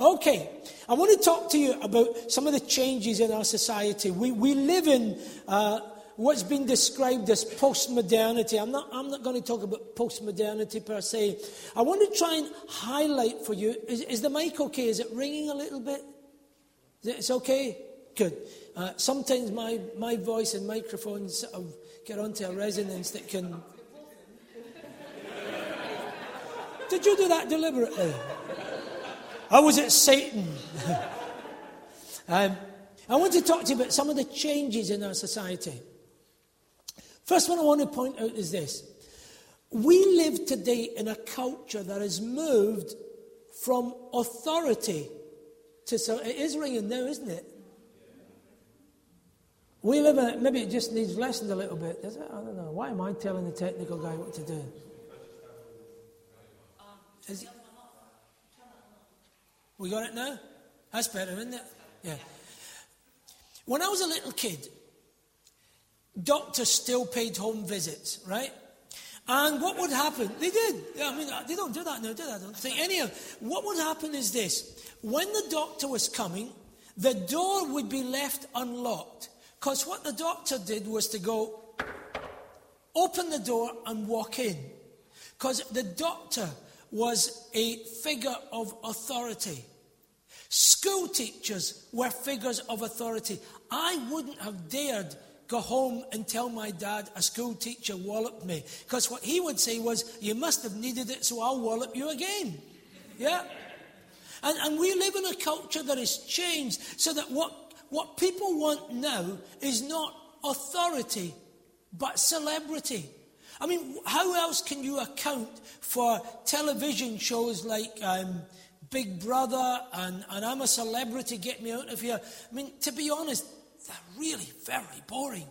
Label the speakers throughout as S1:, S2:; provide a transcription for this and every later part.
S1: Okay, I want to talk to you about some of the changes in our society. We, we live in uh, what's been described as post-modernity. I'm not, I'm not going to talk about post-modernity per se. I want to try and highlight for you. Is, is the mic okay? Is it ringing a little bit? It's okay? Good. Uh, sometimes my, my voice and microphones sort of get onto a resonance that can. Did you do that deliberately? Or was at Satan? um, I want to talk to you about some of the changes in our society. First one I want to point out is this. We live today in a culture that has moved from authority to. So it is ringing now, isn't it? We live in it, maybe it just needs lessened a little bit, does it? I don't know. Why am I telling the technical guy what to do? Is, we got it now? That's better, isn't it? Yeah. When I was a little kid, doctors still paid home visits, right? And what would happen? They did. I mean, they don't do that now, do they? I don't think any of. What would happen is this: when the doctor was coming, the door would be left unlocked because what the doctor did was to go open the door and walk in, because the doctor was a figure of authority. School teachers were figures of authority. I wouldn't have dared go home and tell my dad a school teacher walloped me. Because what he would say was, You must have needed it, so I'll wallop you again. Yeah? And, and we live in a culture that has changed so that what, what people want now is not authority, but celebrity. I mean, how else can you account for television shows like um, Big Brother and, and I'm a celebrity, get me out of here. I mean, to be honest, they're really very boring.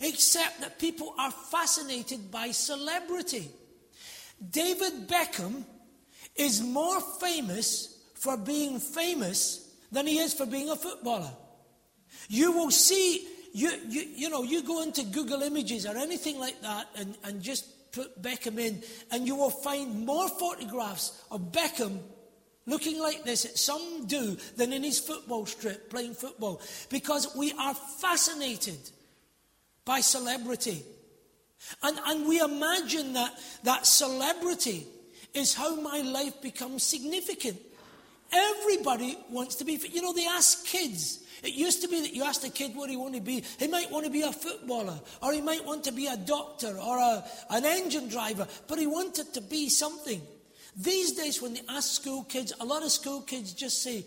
S1: Except that people are fascinated by celebrity. David Beckham is more famous for being famous than he is for being a footballer. You will see, you, you, you know, you go into Google Images or anything like that and, and just put Beckham in, and you will find more photographs of Beckham looking like this at some do than in his football strip playing football because we are fascinated by celebrity. And, and we imagine that that celebrity is how my life becomes significant. Everybody wants to be, you know, they ask kids. It used to be that you asked a kid what he wanted to be. He might want to be a footballer, or he might want to be a doctor, or a, an engine driver, but he wanted to be something. These days, when they ask school kids, a lot of school kids just say,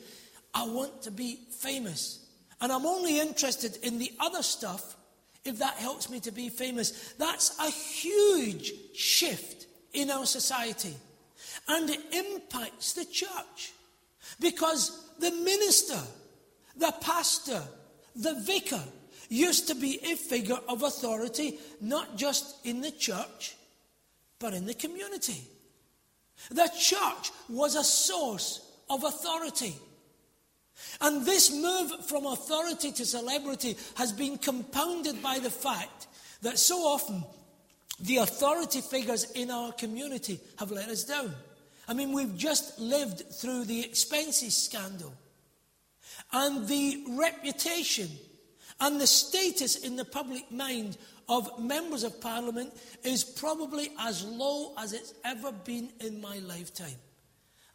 S1: I want to be famous. And I'm only interested in the other stuff if that helps me to be famous. That's a huge shift in our society. And it impacts the church. Because the minister, the pastor, the vicar used to be a figure of authority, not just in the church, but in the community. The church was a source of authority. And this move from authority to celebrity has been compounded by the fact that so often the authority figures in our community have let us down. I mean, we've just lived through the expenses scandal and the reputation and the status in the public mind of members of parliament is probably as low as it's ever been in my lifetime.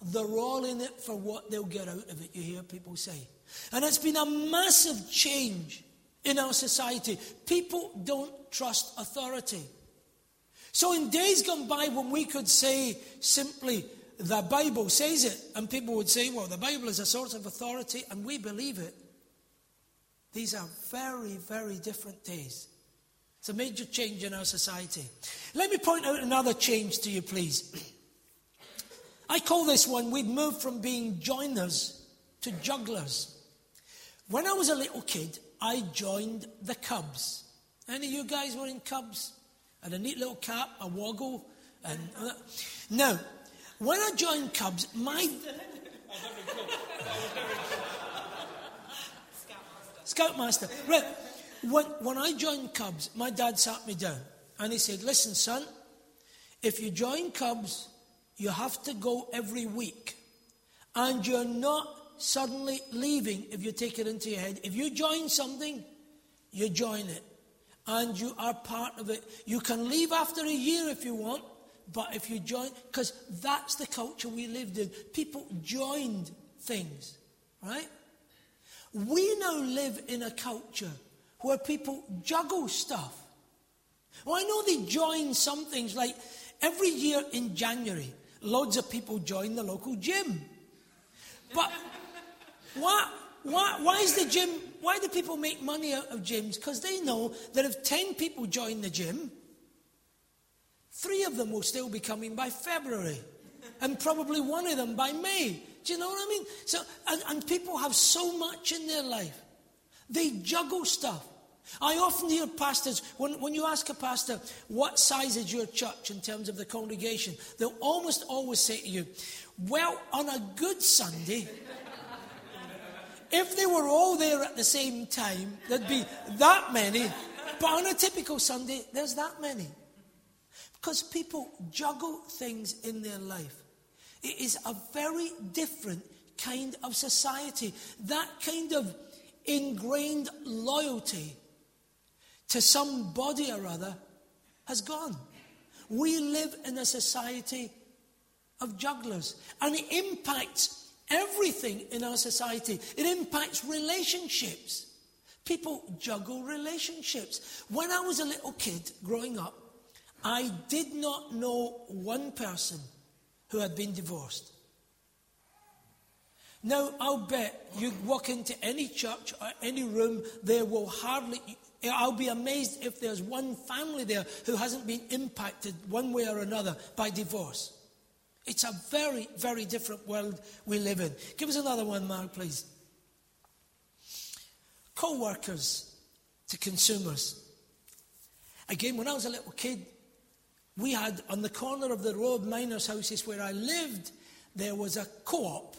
S1: They're all in it for what they'll get out of it, you hear people say. And it's been a massive change in our society. People don't trust authority. So, in days gone by, when we could say simply, the Bible says it, and people would say, well, the Bible is a source of authority, and we believe it. These are very, very different days. It's a major change in our society. Let me point out another change to you, please. I call this one, we've moved from being joiners to jugglers. When I was a little kid, I joined the Cubs. Any of you guys were in Cubs? Had a neat little cap, a woggle, and now, when I joined Cubs, my Scoutmaster. Right. When, when I joined Cubs, my dad sat me down and he said, Listen, son, if you join Cubs, you have to go every week. And you're not suddenly leaving if you take it into your head. If you join something, you join it. And you are part of it. You can leave after a year if you want, but if you join, because that's the culture we lived in. People joined things, right? We now live in a culture where people juggle stuff. Well, I know they join some things, like every year in January, loads of people join the local gym. But why, why, why is the gym, why do people make money out of gyms? Because they know that if 10 people join the gym, three of them will still be coming by February, and probably one of them by May. Do you know what I mean? So, and, and people have so much in their life. They juggle stuff. I often hear pastors, when, when you ask a pastor, what size is your church in terms of the congregation, they'll almost always say to you, well, on a good Sunday, if they were all there at the same time, there'd be that many. But on a typical Sunday, there's that many. Because people juggle things in their life. It is a very different kind of society. That kind of ingrained loyalty to some body or other has gone. We live in a society of jugglers, and it impacts everything in our society. It impacts relationships. People juggle relationships. When I was a little kid growing up, I did not know one person who had been divorced. Now, I'll bet you walk into any church or any room, there will hardly, I'll be amazed if there's one family there who hasn't been impacted one way or another by divorce. It's a very, very different world we live in. Give us another one, Mark, please. Co workers to consumers. Again, when I was a little kid, we had on the corner of the road miners' houses where I lived, there was a co op.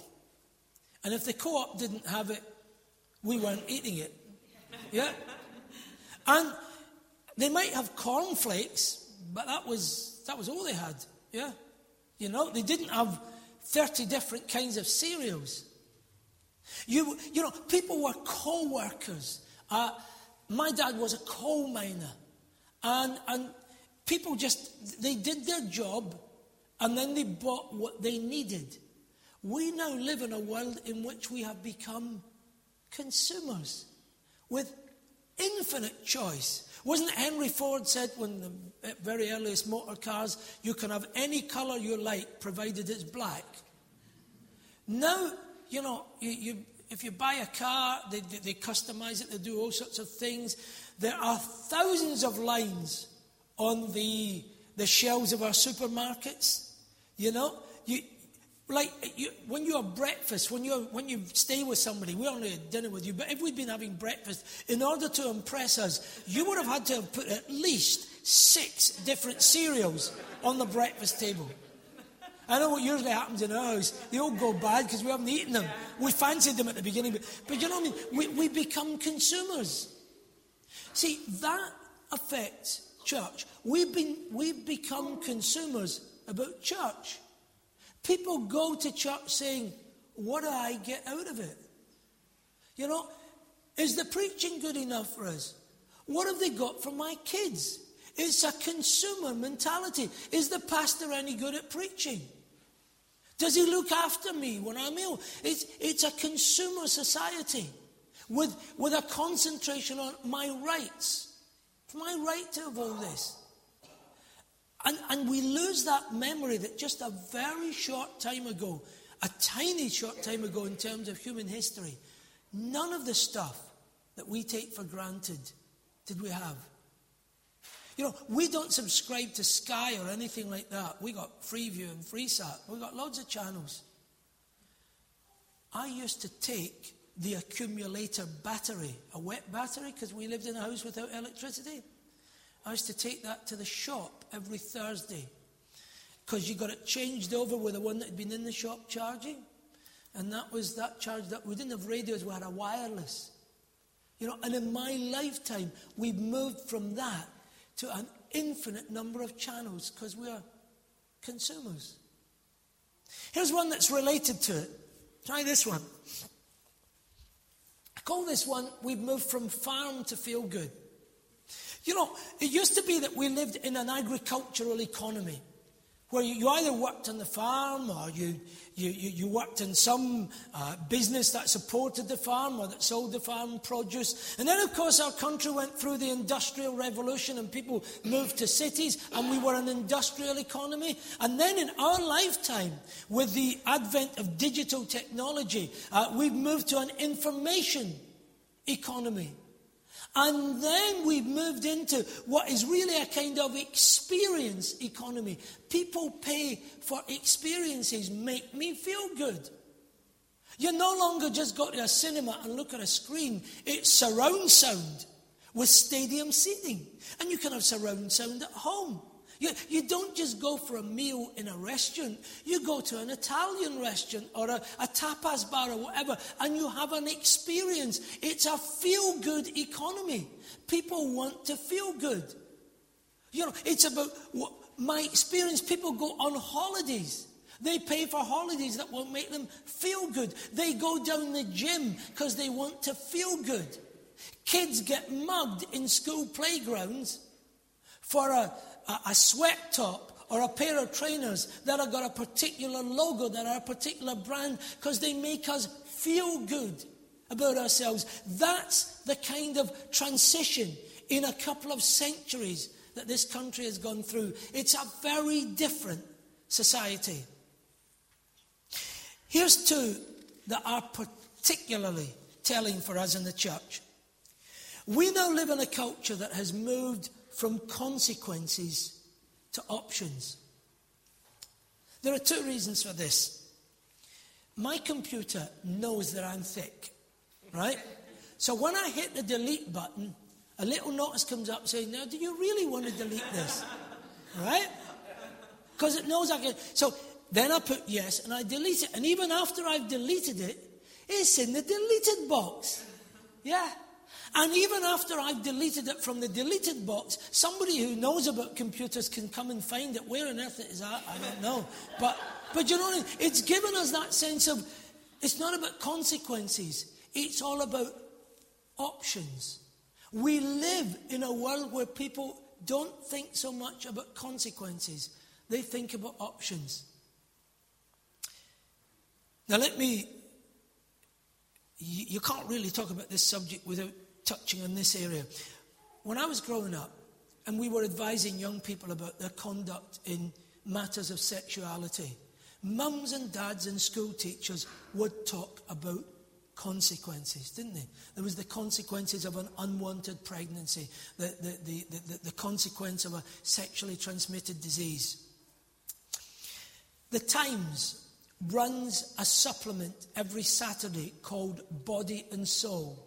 S1: And if the co op didn't have it, we weren't eating it. Yeah? And they might have cornflakes, but that was, that was all they had. Yeah? You know, they didn't have 30 different kinds of cereals. You, you know, people were co workers. Uh, my dad was a coal miner. And, and people just, they did their job and then they bought what they needed. We now live in a world in which we have become consumers with infinite choice. Wasn't Henry Ford said when the very earliest motor cars, you can have any colour you like provided it's black? Now, you know, you, you, if you buy a car, they, they, they customize it, they do all sorts of things. There are thousands of lines on the, the shelves of our supermarkets. You know, you, like you, when you have breakfast, when you when you stay with somebody, we only had dinner with you, but if we'd been having breakfast, in order to impress us, you would have had to have put at least six different cereals on the breakfast table. I know what usually happens in our house. They all go bad because we haven't eaten them. We fancied them at the beginning, but, but you know what I mean? We, we become consumers. See, that affects church. We've, been, we've become consumers about church. People go to church saying, What do I get out of it? You know, is the preaching good enough for us? What have they got for my kids? It's a consumer mentality. Is the pastor any good at preaching? Does he look after me when I'm ill? It's, it's a consumer society with, with a concentration on my rights. It's my right to have all this. And, and we lose that memory that just a very short time ago, a tiny short time ago in terms of human history, none of the stuff that we take for granted did we have. You know, we don't subscribe to Sky or anything like that. We got Freeview and FreeSat. We got loads of channels. I used to take the accumulator battery, a wet battery, because we lived in a house without electricity. I used to take that to the shop every Thursday because you got it changed over with the one that had been in the shop charging. And that was that charge that we didn't have radios, we had a wireless. You know, and in my lifetime, we've moved from that to an infinite number of channels because we are consumers. Here's one that's related to it. Try this one. Call this one, we've moved from farm to feel good. You know, it used to be that we lived in an agricultural economy where you, either worked on the farm or you, you, you worked in some uh, business that supported the farm or that sold the farm produce. And then, of course, our country went through the Industrial Revolution and people moved to cities and we were an industrial economy. And then in our lifetime, with the advent of digital technology, uh, we've moved to an information economy. And then we've moved into what is really a kind of experience economy. People pay for experiences, make me feel good. You no longer just go to a cinema and look at a screen, it's surround sound with stadium seating. And you can have surround sound at home. You, you don't just go for a meal in a restaurant. You go to an Italian restaurant or a, a tapas bar or whatever, and you have an experience. It's a feel good economy. People want to feel good. You know, it's about what, my experience. People go on holidays. They pay for holidays that won't make them feel good. They go down the gym because they want to feel good. Kids get mugged in school playgrounds for a, a, sweat top or a pair of trainers that have got a particular logo, that are a particular brand, because they make us feel good about ourselves. That's the kind of transition in a couple of centuries that this country has gone through. It's a very different society. Here's two that are particularly telling for us in the church. We now live in a culture that has moved from consequences to options. There are two reasons for this. My computer knows that I'm thick, right? So when I hit the delete button, a little notice comes up saying, Now, do you really want to delete this? right? Because it knows I can. So then I put yes and I delete it. And even after I've deleted it, it's in the deleted box. Yeah. And even after I've deleted it from the deleted box, somebody who knows about computers can come and find it. Where on earth it is at, I don't know. But, but you know, it's given us that sense of it's not about consequences, it's all about options. We live in a world where people don't think so much about consequences, they think about options. Now, let me. You can't really talk about this subject without touching on this area. When I was growing up, and we were advising young people about their conduct in matters of sexuality, mums and dads and school teachers would talk about consequences, didn't they? There was the consequences of an unwanted pregnancy, the, the, the, the, consequence of a sexually transmitted disease. The Times runs a supplement every Saturday called Body and Soul.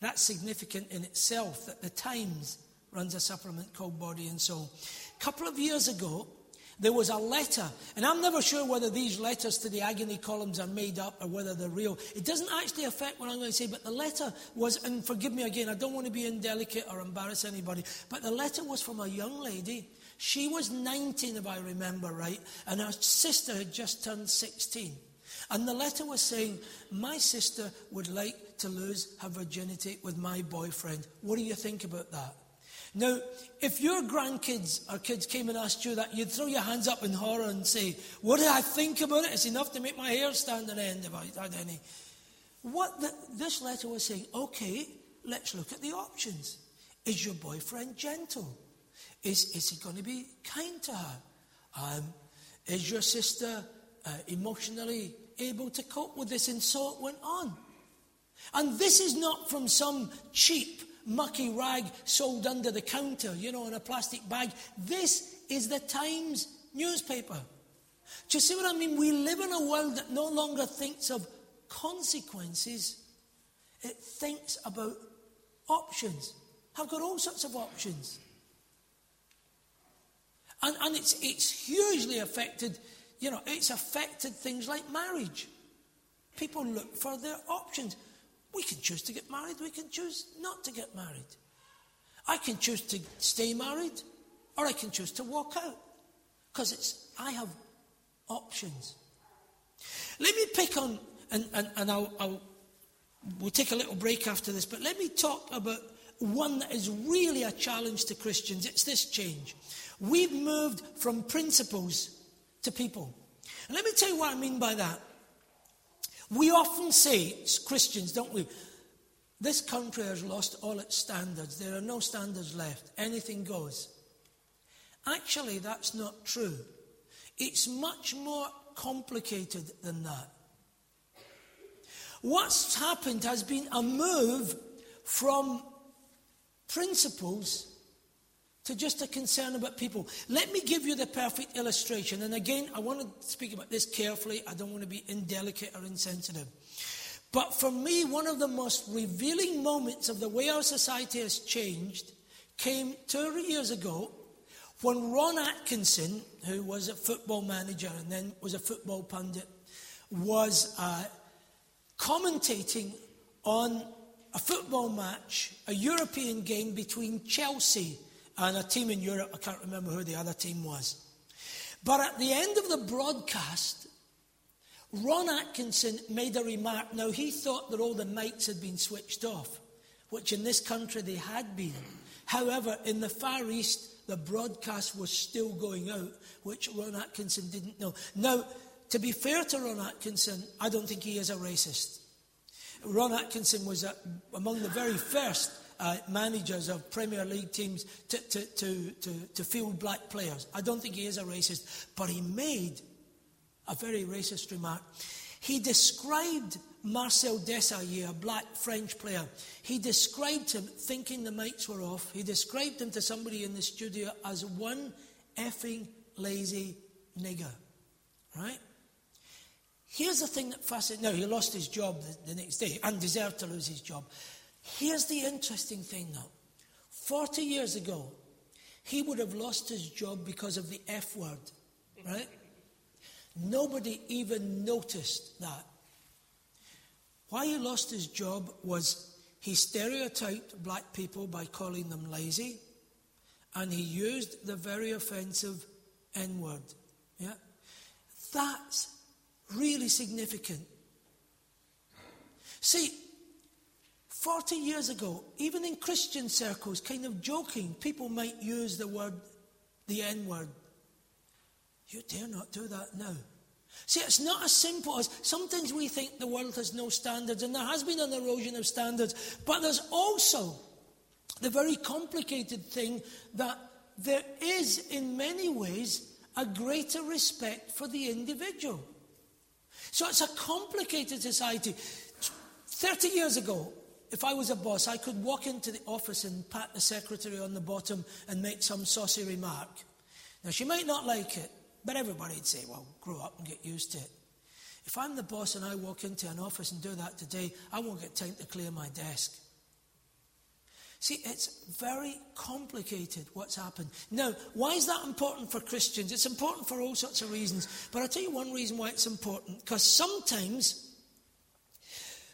S1: That's significant in itself that the Times runs a supplement called Body and Soul. A couple of years ago, there was a letter, and I'm never sure whether these letters to the agony columns are made up or whether they're real. It doesn't actually affect what I'm going to say, but the letter was, and forgive me again, I don't want to be indelicate or embarrass anybody, but the letter was from a young lady. She was 19, if I remember right, and her sister had just turned 16. And the letter was saying, My sister would like to lose her virginity with my boyfriend. What do you think about that? Now, if your grandkids or kids came and asked you that, you'd throw your hands up in horror and say, What do I think about it? It's enough to make my hair stand on end if I had any. What the, this letter was saying, okay, let's look at the options. Is your boyfriend gentle? Is, is he going to be kind to her? Um, is your sister uh, emotionally able to cope with this, and so it went on. And this is not from some cheap, mucky rag sold under the counter, you know, in a plastic bag. This is the Times newspaper. Do you see what I mean? We live in a world that no longer thinks of consequences, it thinks about options. I've got all sorts of options. And, and it's, it's hugely affected you know, it's affected things like marriage. People look for their options. We can choose to get married, we can choose not to get married. I can choose to stay married, or I can choose to walk out. Because it's I have options. Let me pick on and, and, and I'll, I'll, we'll take a little break after this, but let me talk about one that is really a challenge to Christians. It's this change. We've moved from principles to people. And let me tell you what I mean by that. We often say, as Christians, don't we? This country has lost all its standards. There are no standards left. Anything goes. Actually, that's not true. It's much more complicated than that. What's happened has been a move from principles to just a concern about people. Let me give you the perfect illustration. And again, I want to speak about this carefully. I don't want to be indelicate or insensitive. But for me, one of the most revealing moments of the way our society has changed came two years ago when Ron Atkinson, who was a football manager and then was a football pundit, was uh, commentating on a football match, a European game between Chelsea and a team in Europe. I can't remember who the other team was. But at the end of the broadcast, Ron Atkinson made a remark. Now, he thought that all the mics had been switched off, which in this country they had been. However, in the Far East, the broadcast was still going out, which Ron Atkinson didn't know. Now, to be fair to Ron Atkinson, I don't think he is a racist. Ron Atkinson was a, among the very first uh, managers of Premier League teams to, to, to, to, to field black players. I don't think he is a racist, but he made a very racist remark. He described Marcel Desailly, a black French player, he described him, thinking the mics were off, he described him to somebody in the studio as one effing lazy nigger. Right? Here's the thing that fascinates. No, he lost his job the, the next day and deserved to lose his job. Here's the interesting thing though 40 years ago, he would have lost his job because of the F word, right? Nobody even noticed that. Why he lost his job was he stereotyped black people by calling them lazy, and he used the very offensive N word. Yeah? That's really significant. See, 40 years ago, even in Christian circles, kind of joking, people might use the word, the N word. You dare not do that now. See, it's not as simple as sometimes we think the world has no standards, and there has been an erosion of standards, but there's also the very complicated thing that there is, in many ways, a greater respect for the individual. So it's a complicated society. 30 years ago, if I was a boss, I could walk into the office and pat the secretary on the bottom and make some saucy remark. Now, she might not like it, but everybody'd say, well, grow up and get used to it. If I'm the boss and I walk into an office and do that today, I won't get time to clear my desk. See, it's very complicated what's happened. Now, why is that important for Christians? It's important for all sorts of reasons. But I'll tell you one reason why it's important. Because sometimes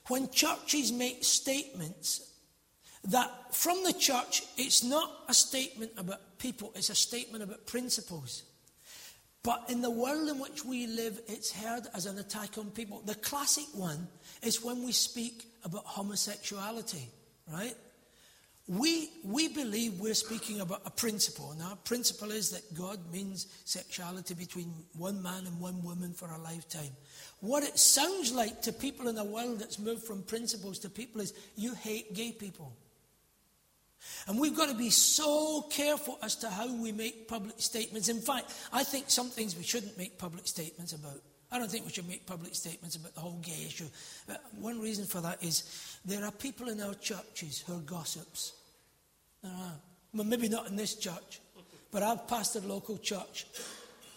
S1: when churches make statements that from the church, it's not a statement about people, it's a statement about principles. But in the world in which we live, it's heard as an attack on people. The classic one is when we speak about homosexuality, right? We, we believe we're speaking about a principle. And our principle is that God means sexuality between one man and one woman for a lifetime. What it sounds like to people in a world that's moved from principles to people is you hate gay people. And we've got to be so careful as to how we make public statements. In fact, I think some things we shouldn't make public statements about. I don't think we should make public statements about the whole gay issue. But one reason for that is there are people in our churches who are gossips. There are. Well, maybe not in this church, but I've pastored a local church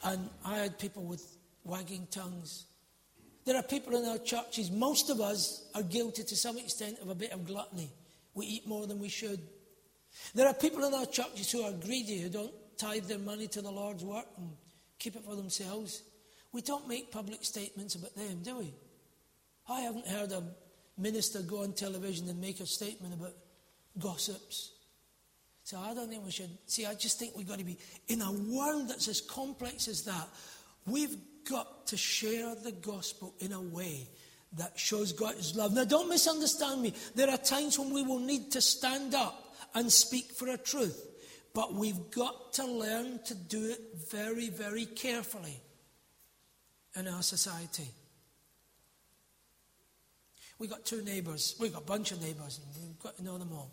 S1: and I had people with wagging tongues there are people in our churches, most of us are guilty to some extent of a bit of gluttony. We eat more than we should. There are people in our churches who are greedy, who don't tithe their money to the Lord's work and keep it for themselves. We don't make public statements about them, do we? I haven't heard a minister go on television and make a statement about gossips. So I don't think we should. See, I just think we've got to be in a world that's as complex as that. We've got to share the gospel in a way that shows God's love. Now, don't misunderstand me. There are times when we will need to stand up and speak for a truth. But we've got to learn to do it very, very carefully in our society. We've got two neighbours. We've got a bunch of neighbours, we've got to know them all.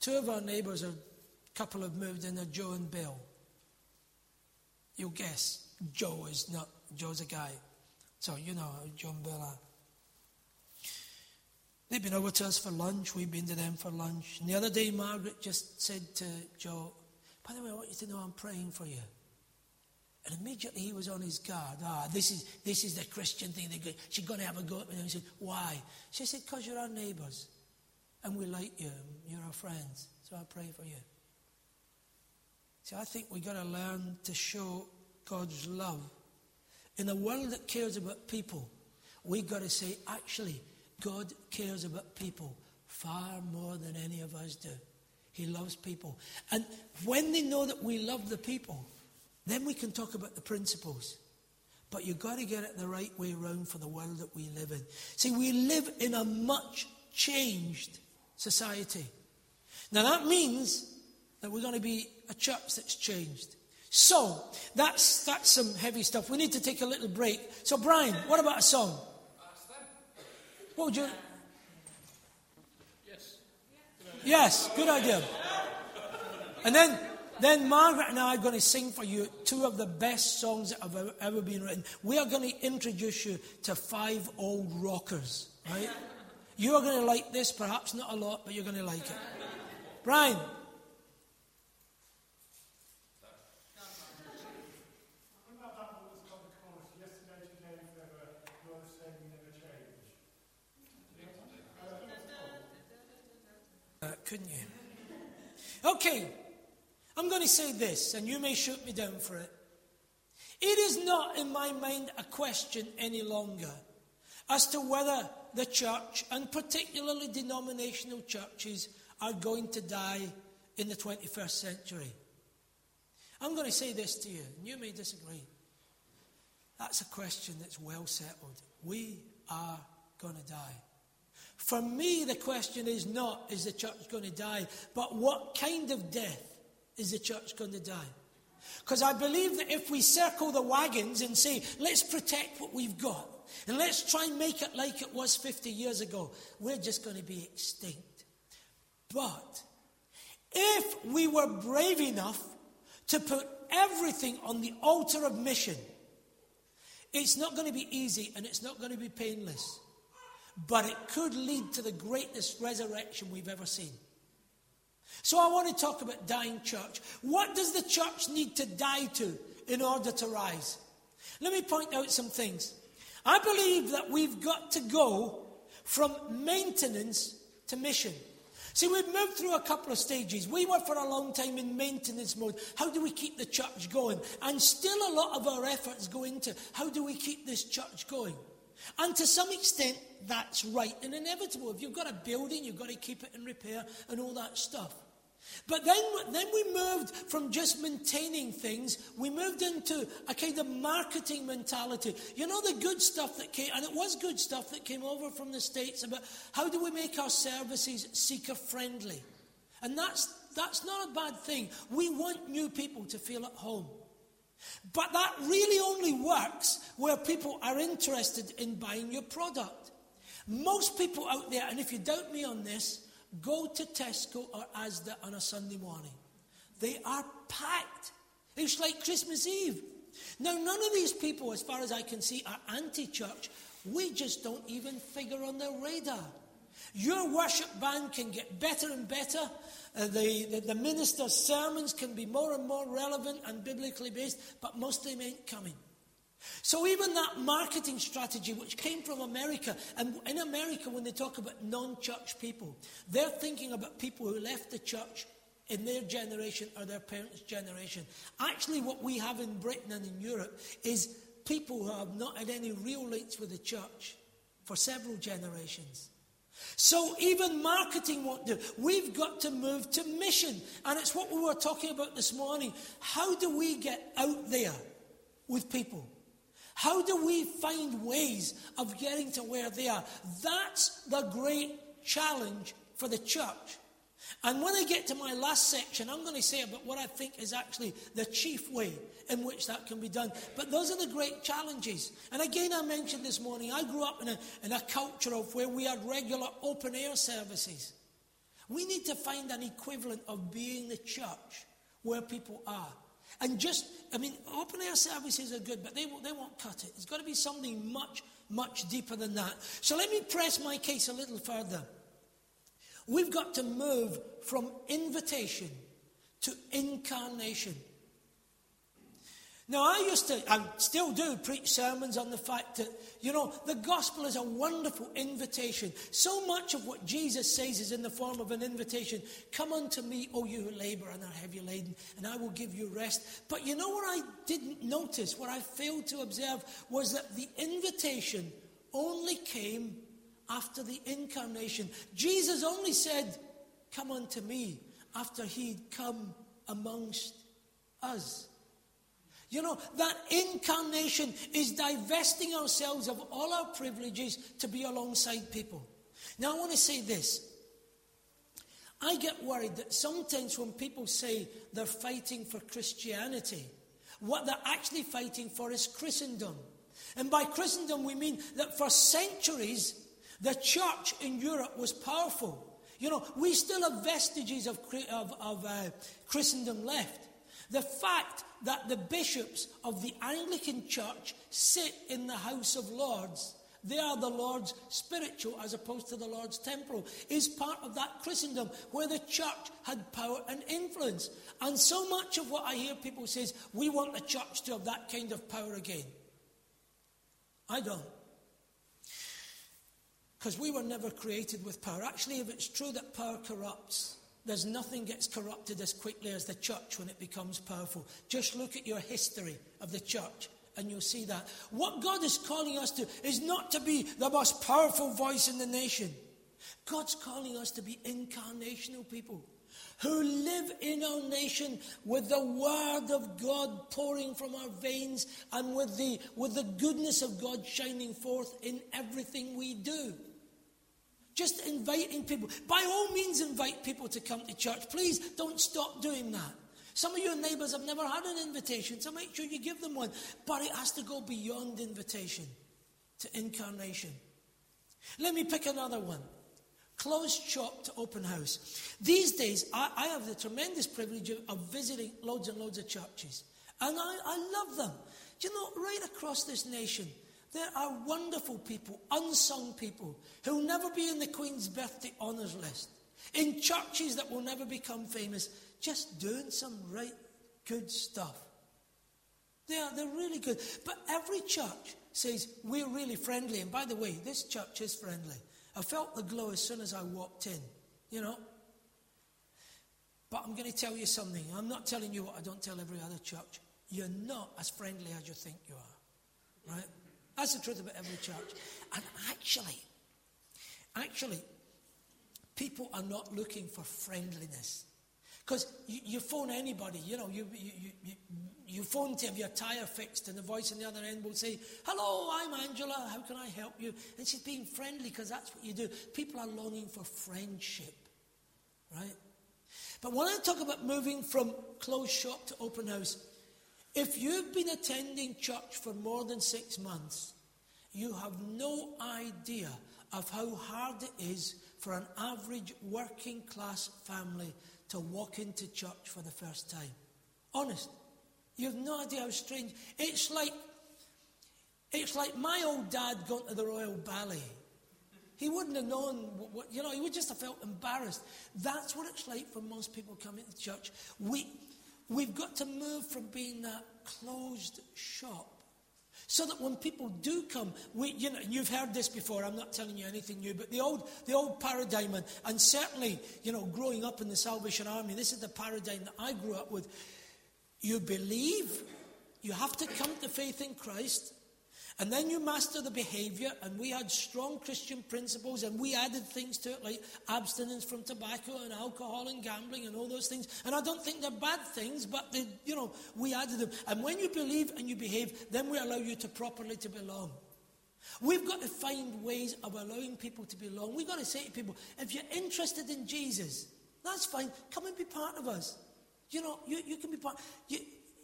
S1: Two of our neighbours, are a couple have moved in, are Joe and Bill. You'll guess Joe is not, Joe's a guy. So you know Joe and Bill are. They've been over to us for lunch. We've been to them for lunch. And the other day, Margaret just said to Joe, By the way, I want you to know I'm praying for you. And immediately he was on his guard. Ah, this is, this is the Christian thing. She's going to have a go at me. And he said, Why? She said, Because you're our neighbours. And we like you. You're our friends. So I pray for you. See, I think we've got to learn to show God's love. In a world that cares about people, we've got to say, actually, God cares about people far more than any of us do. He loves people. And when they know that we love the people, then we can talk about the principles. But you've got to get it the right way around for the world that we live in. See, we live in a much changed society. Now, that means that we're going to be a church that's changed. So, that's, that's some heavy stuff. We need to take a little break. So, Brian, what about a song? What would you. Yes. Yes, good idea. And then, then Margaret and I are going to sing for you two of the best songs that have ever, been written. We are going to introduce you to five old rockers, right? You are going to like this, perhaps not a lot, but you're going to like it. Brian. Uh, couldn't you? Okay, I'm going to say this, and you may shoot me down for it. It is not, in my mind, a question any longer as to whether the church, and particularly denominational churches, are going to die in the 21st century. I'm going to say this to you, and you may disagree. That's a question that's well settled. We are going to die. For me, the question is not, is the church going to die, but what kind of death is the church going to die? Because I believe that if we circle the wagons and say, let's protect what we've got, and let's try and make it like it was 50 years ago, we're just going to be extinct. But if we were brave enough to put everything on the altar of mission, it's not going to be easy and it's not going to be painless but it could lead to the greatest resurrection we've ever seen. So I want to talk about dying church. What does the church need to die to in order to rise? Let me point out some things. I believe that we've got to go from maintenance to mission. See, we've moved through a couple of stages. We were for a long time in maintenance mode. How do we keep the church going? And still a lot of our efforts go into how do we keep this church going? And to some extent, that's right and inevitable. If you've got a building, you've got to keep it in repair and all that stuff. But then, then we moved from just maintaining things, we moved into a kind of marketing mentality. You know, the good stuff that came, and it was good stuff that came over from the States about how do we make our services seeker friendly? And that's, that's not a bad thing. We want new people to feel at home. But that really only works where people are interested in buying your product. Most people out there, and if you doubt me on this, go to Tesco or Asda on a Sunday morning. They are packed. It's like Christmas Eve. Now, none of these people, as far as I can see, are anti church. We just don't even figure on their radar. Your worship band can get better and better. Uh, the, the, the, minister's sermons can be more and more relevant and biblically based, but most of them ain't coming. So even that marketing strategy, which came from America, and in America, when they talk about non-church people, they're thinking about people who left the church in their generation or their parents' generation. Actually, what we have in Britain and in Europe is people who have not had any real links with the church for several generations. So even marketing won't do. We've got to move to mission. And it's what we were talking about this morning. How do we get out there with people? How do we find ways of getting to where they are? That's the great challenge for the church. And when I get to my last section, I'm going to say about what I think is actually the chief way in which that can be done. But those are the great challenges. And again, I mentioned this morning, I grew up in a, in a culture of where we had regular open air services. We need to find an equivalent of being the church where people are. And just, I mean, open air services are good, but they, they won't cut it. It's got to be something much, much deeper than that. So let me press my case a little further. We've got to move from invitation to incarnation. Now, I used to, I still do, preach sermons on the fact that, you know, the gospel is a wonderful invitation. So much of what Jesus says is in the form of an invitation Come unto me, O you who labor and are heavy laden, and I will give you rest. But you know what I didn't notice, what I failed to observe, was that the invitation only came after the incarnation. Jesus only said, Come unto me, after he'd come amongst us. You know, that incarnation is divesting ourselves of all our privileges to be alongside people. Now, I want to say this. I get worried that sometimes when people say they're fighting for Christianity, what they're actually fighting for is Christendom. And by Christendom, we mean that for centuries, the church in Europe was powerful. You know, we still have vestiges of, of, of uh, Christendom left. The fact that the bishops of the Anglican Church sit in the House of Lords, they are the Lord's spiritual as opposed to the Lord's temporal, is part of that Christendom where the church had power and influence. And so much of what I hear people say is, we want the church to have that kind of power again. I don't. Because we were never created with power. Actually, if it's true that power corrupts, there's nothing gets corrupted as quickly as the church when it becomes powerful. Just look at your history of the church and you'll see that. What God is calling us to is not to be the most powerful voice in the nation. God's calling us to be incarnational people who live in our nation with the word of God pouring from our veins and with the, with the goodness of God shining forth in everything we do. Just inviting people. By all means, invite people to come to church. Please don't stop doing that. Some of your neighbours have never had an invitation, so make sure you give them one. But it has to go beyond invitation to incarnation. Let me pick another one closed shop to open house. These days, I, I have the tremendous privilege of, of, visiting loads and loads of churches. And I, I love them. Do you know, right across this nation, there are wonderful people, unsung people, who'll never be in the Queen's birthday honours list, in churches that will never become famous, just doing some right good stuff. They are, they're really good. But every church says, we're really friendly. And by the way, this church is friendly. I felt the glow as soon as I walked in, you know. But I'm going to tell you something. I'm not telling you what I don't tell every other church. You're not as friendly as you think you are, right? That's the truth about every church. And actually, actually, people are not looking for friendliness. Because you, you, phone anybody, you know, you, you, you, you phone to have your tyre fixed, and the voice on the other end will say, Hello, I'm Angela, how can I help you? And she's being friendly because that's what you do. People are longing for friendship, right? But when I talk about moving from closed shop to open house, if you've been attending church for more than six months, you have no idea of how hard it is for an average working class family to walk into church for the first time. Honest. You have no idea how strange. It's like it's like my old dad going to the Royal Ballet. He wouldn't have known what, you know, he would just have felt embarrassed. That's what it's like for most people coming to church. We, We've got to move from being that closed shop so that when people do come, we, you know, you've heard this before, I'm not telling you anything new, but the old, the old paradigm, and, and certainly, you know, growing up in the Salvation Army, this is the paradigm that I grew up with. You believe, you have to come to faith in Christ, And then you master the behavior, and we had strong Christian principles, and we added things to it like abstinence from tobacco and alcohol and gambling and all those things. And I don't think they're bad things, but they, you know, we added them. And when you believe and you behave, then we allow you to properly to belong. We've got to find ways of allowing people to belong. We've got to say to people, if you're interested in Jesus, that's fine. Come and be part of us. You know, you, you can be part. You,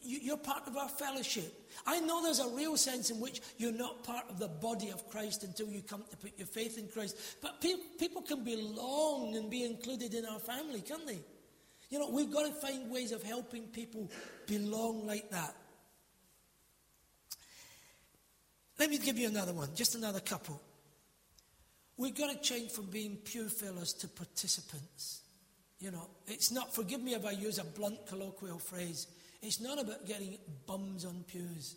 S1: you're part of our fellowship. I know there's a real sense in which you're not part of the body of Christ until you come to put your faith in Christ. But pe- people can belong and be included in our family, can't they? You know, we've got to find ways of helping people belong like that. Let me give you another one, just another couple. We've got to change from being pew fillers to participants. You know, it's not, forgive me if I use a blunt colloquial phrase, it's not about getting bums on pews.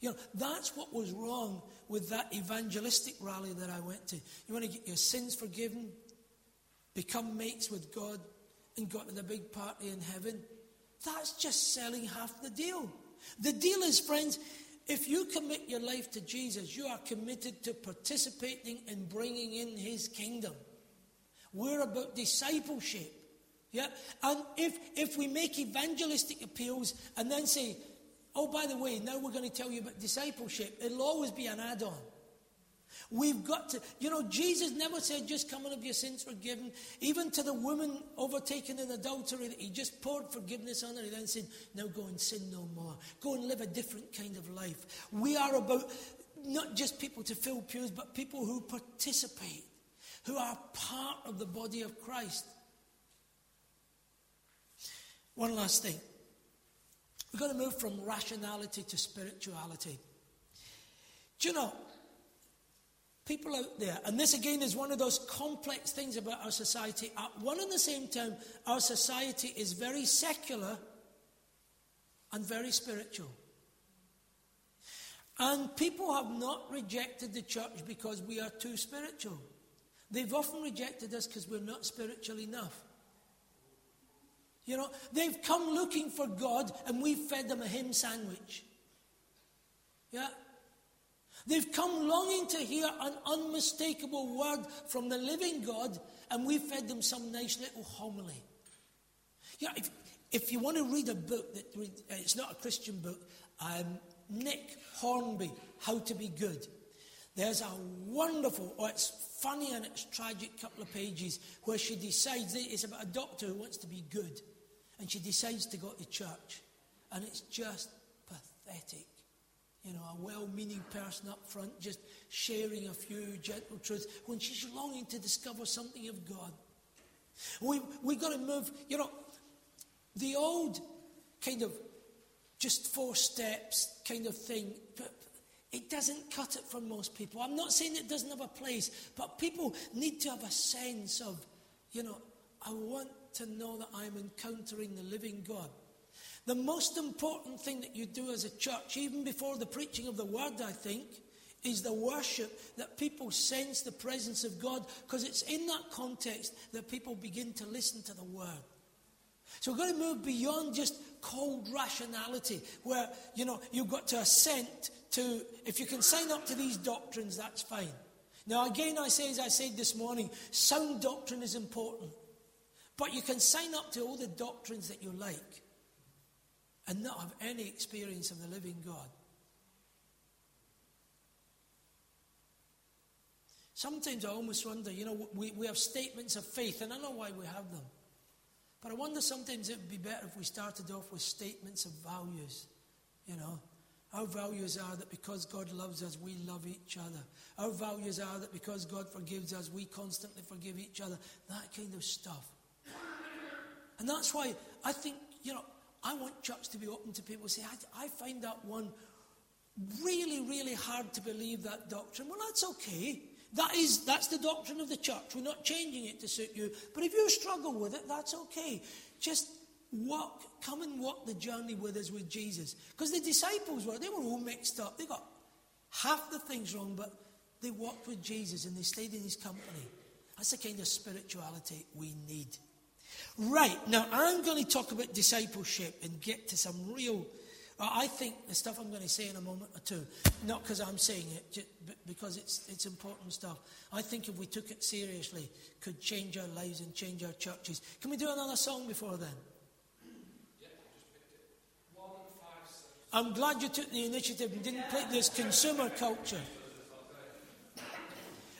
S1: You know, that's what was wrong with that evangelistic rally that I went to. You want to get your sins forgiven, become mates with God, and go to the big party in heaven. That's just selling half the deal. The deal is, friends, if you commit your life to Jesus, you are committed to participating in bringing in his kingdom. We're about discipleship. Yeah? And if, if we make evangelistic appeals and then say, oh, by the way, now we're going to tell you about discipleship, it'll always be an add on. We've got to, you know, Jesus never said, just come and have your sins forgiven. Even to the woman overtaken in adultery, he just poured forgiveness on her. He then said, now go and sin no more. Go and live a different kind of life. We are about not just people to fill pews, but people who participate, who are part of the body of Christ. One last thing. We've got to move from rationality to spirituality. Do you know, people out there, and this again is one of those complex things about our society. At one and the same time, our society is very secular and very spiritual. And people have not rejected the church because we are too spiritual. They've often rejected us because we're not spiritual enough. You know, they've come looking for God and we've fed them a hymn sandwich. Yeah? They've come longing to hear an unmistakable word from the living God and we've fed them some nice little homily. Yeah, if, if you want to read a book that read, uh, it's not a Christian book, um, Nick Hornby, How to Be Good. There's a wonderful, or it's funny and it's tragic couple of pages where she decides it's about a doctor who wants to be good. And she decides to go to church. And it's just pathetic. You know, a well meaning person up front just sharing a few gentle truths when she's longing to discover something of God. We, we got to move, you know, the old kind of just four steps kind of thing, it doesn't cut it for most people. I'm not saying it doesn't have a place, but people need to have a sense of, you know, I want to know that I'm encountering the living God. The most important thing that you do as a church, even before the preaching of the word, I think, is the worship that people sense the presence of God because it's in that context that people begin to listen to the word. So we've got to move beyond just cold rationality where, you know, you've got to assent to, if you can sign up to these doctrines, that's fine. Now, again, I say, as I said this morning, sound doctrine is important. But you can sign up to all the doctrines that you like and not have any experience of the living God. Sometimes I almost wonder, you know, we, we have statements of faith, and I know why we have them. But I wonder sometimes it would be better if we started off with statements of values. You know, our values are that because God loves us, we love each other. Our values are that because God forgives us, we constantly forgive each other. That kind of stuff. And that's why I think, you know, I want church to be open to people say, I, I find that one really, really hard to believe that doctrine. Well, that's okay. That is, that's the doctrine of the church. We're not changing it to suit you. But if you struggle with it, that's okay. Just walk, come and walk the journey with us with Jesus. Because the disciples were, they were all mixed up. They got half the things wrong, but they walked with Jesus and they stayed in his company. That's the kind of spirituality we need. Right, now I'm going to talk about discipleship and get to some real, uh, I think the stuff I'm going to say in a moment or two, not because I'm saying it, just because it's, it's important stuff, I think if we took it seriously, could change our lives and change our churches. Can we do another song before then? I'm glad you took the initiative and didn't play this consumer culture.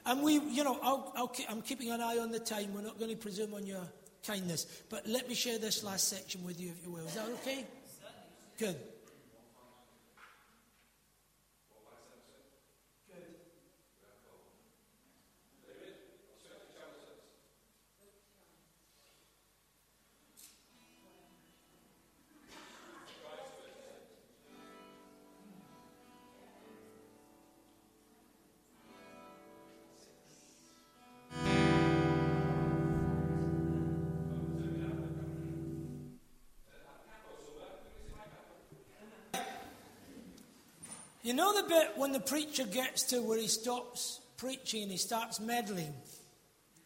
S1: And we, you know, I'll, I'm keeping an eye on the time. We're not going to presume on your kindness. But let me share this last section with you, if you will. Is that okay? Good. You know the bit when the preacher gets to where he stops preaching and he starts meddling?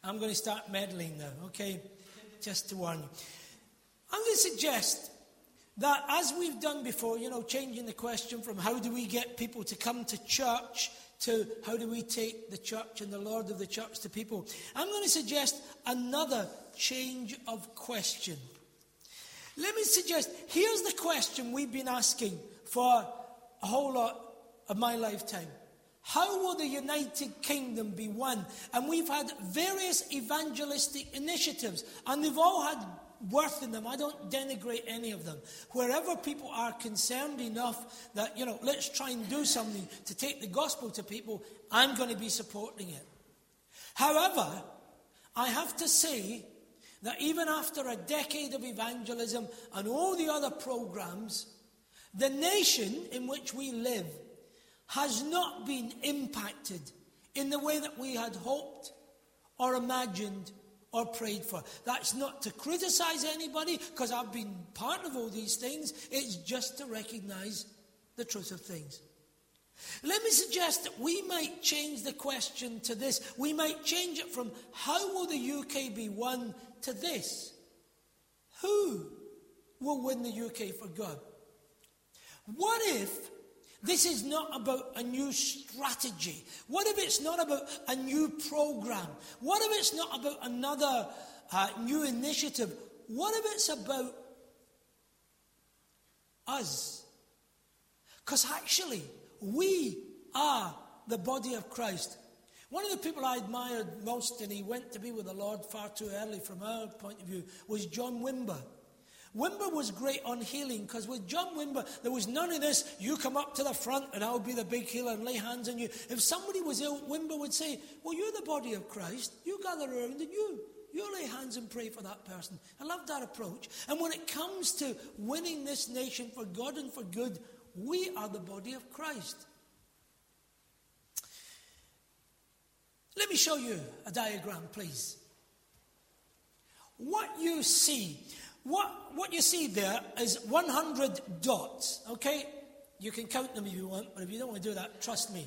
S1: I'm going to start meddling now, okay? Just to warn you. I'm going to suggest that as we've done before, you know, changing the question from how do we get people to come to church to how do we take the church and the Lord of the church to people, I'm going to suggest another change of question. Let me suggest here's the question we've been asking for a whole lot of my lifetime. How will the United Kingdom be won? And we've had various evangelistic initiatives, and they've all had worth in them. I don't denigrate any of them. Wherever people are concerned enough that, you know, let's try and do something to take the gospel to people, I'm going to be supporting it. However, I have to say that even after a decade of evangelism and all the other programs, the nation in which we live has not been impacted in the way that we had hoped or imagined or prayed for. That's not to criticize anybody because I've been part of all these things, it's just to recognize the truth of things. Let me suggest that we might change the question to this. We might change it from how will the UK be won to this who will win the UK for God? What if this is not about a new strategy. What if it's not about a new program? What if it's not about another uh, new initiative? What if it's about us? Because actually, we are the body of Christ. One of the people I admired most, and he went to be with the Lord far too early from our point of view, was John Wimber. Wimber was great on healing because with John Wimber, there was none of this, you come up to the front and I'll be the big healer and lay hands on you. If somebody was ill, Wimber would say, Well, you're the body of Christ. You gather around and you. You lay hands and pray for that person. I love that approach. And when it comes to winning this nation for God and for good, we are the body of Christ. Let me show you a diagram, please. What you see what, what you see there is 100 dots, okay? You can count them if you want, but if you don't want to do that, trust me.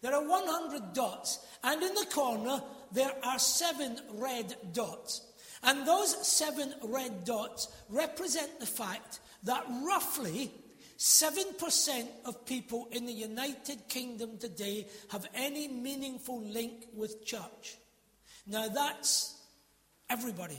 S1: There are 100 dots, and in the corner, there are seven red dots. And those seven red dots represent the fact that roughly 7% of people in the United Kingdom today have any meaningful link with church. Now, that's everybody.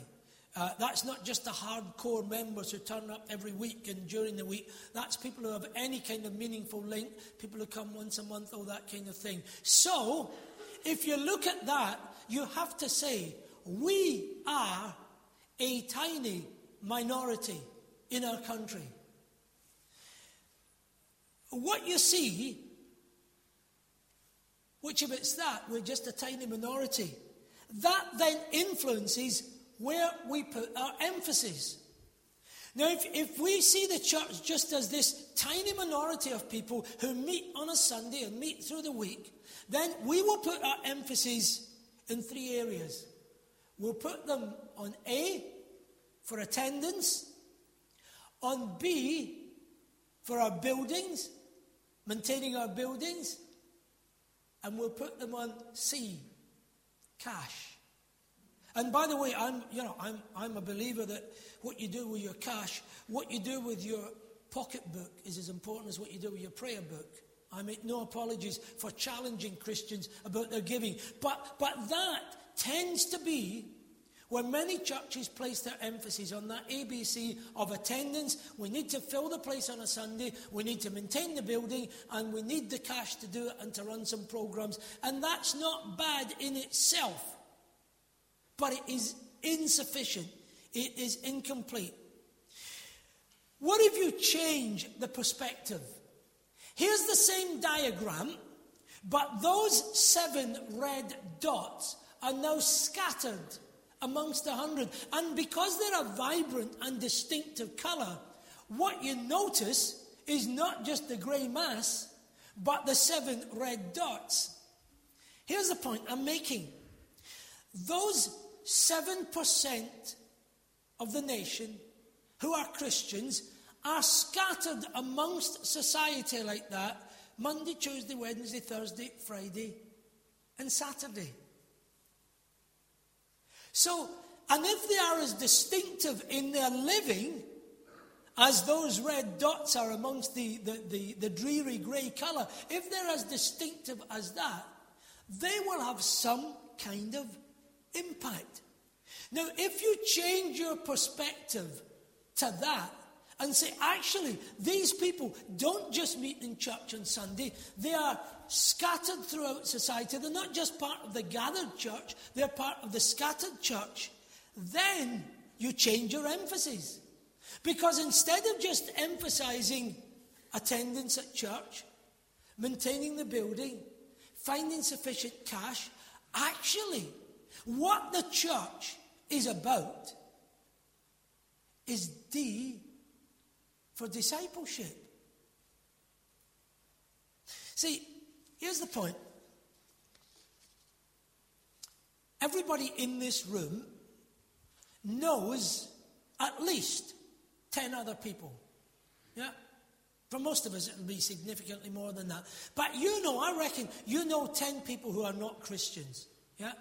S1: Uh, that's not just the hardcore members who turn up every week and during the week. That's people who have any kind of meaningful link, people who come once a month, all that kind of thing. So, if you look at that, you have to say, we are a tiny minority in our country. What you see, which if it's that, we're just a tiny minority, that then influences where we put our emphasis. Now, if, if we see the church just as this tiny minority of people who meet on a Sunday and meet through the week, then we will put our emphasis in three areas. We'll put them on A, for attendance, on B, for our buildings, maintaining our buildings, and we'll put them on C, cash. And by the way, I'm, you know, I'm, I'm a believer that what you do with your cash, what you do with your pocketbook is as important as what you do with your prayer book. I make no apologies for challenging Christians about their giving. But, but that tends to be where many churches place their emphasis on that ABC of attendance. We need to fill the place on a Sunday, we need to maintain the building, and we need the cash to do it and to run some programs. And that's not bad in itself, but it is insufficient, it is incomplete. What if you change the perspective? Here's the same diagram, but those seven red dots are now scattered amongst a hundred. And because they're a vibrant and distinctive colour, what you notice is not just the grey mass, but the seven red dots. Here's the point I'm making those 7% of the nation who are Christians are scattered amongst society like that Monday, Tuesday, Wednesday, Thursday, Friday, and Saturday. So, and if they are as distinctive in their living as those red dots are amongst the, the, the, the dreary grey colour, if they're as distinctive as that, they will have some kind of impact. Now, if you change your perspective to that and say, actually, these people don't just meet in church on Sunday, they are scattered throughout society. They're not just part of the gathered church, they're part of the scattered church. Then you change your emphasis. Because instead of just emphasizing attendance at church, maintaining the building, finding sufficient cash, actually, what the church is about is D for discipleship. See, here's the point. Everybody in this room knows at least 10 other people. Yeah? For most of us, it'll be significantly more than that. But you know, I reckon you know 10 people who are not Christians. Yeah?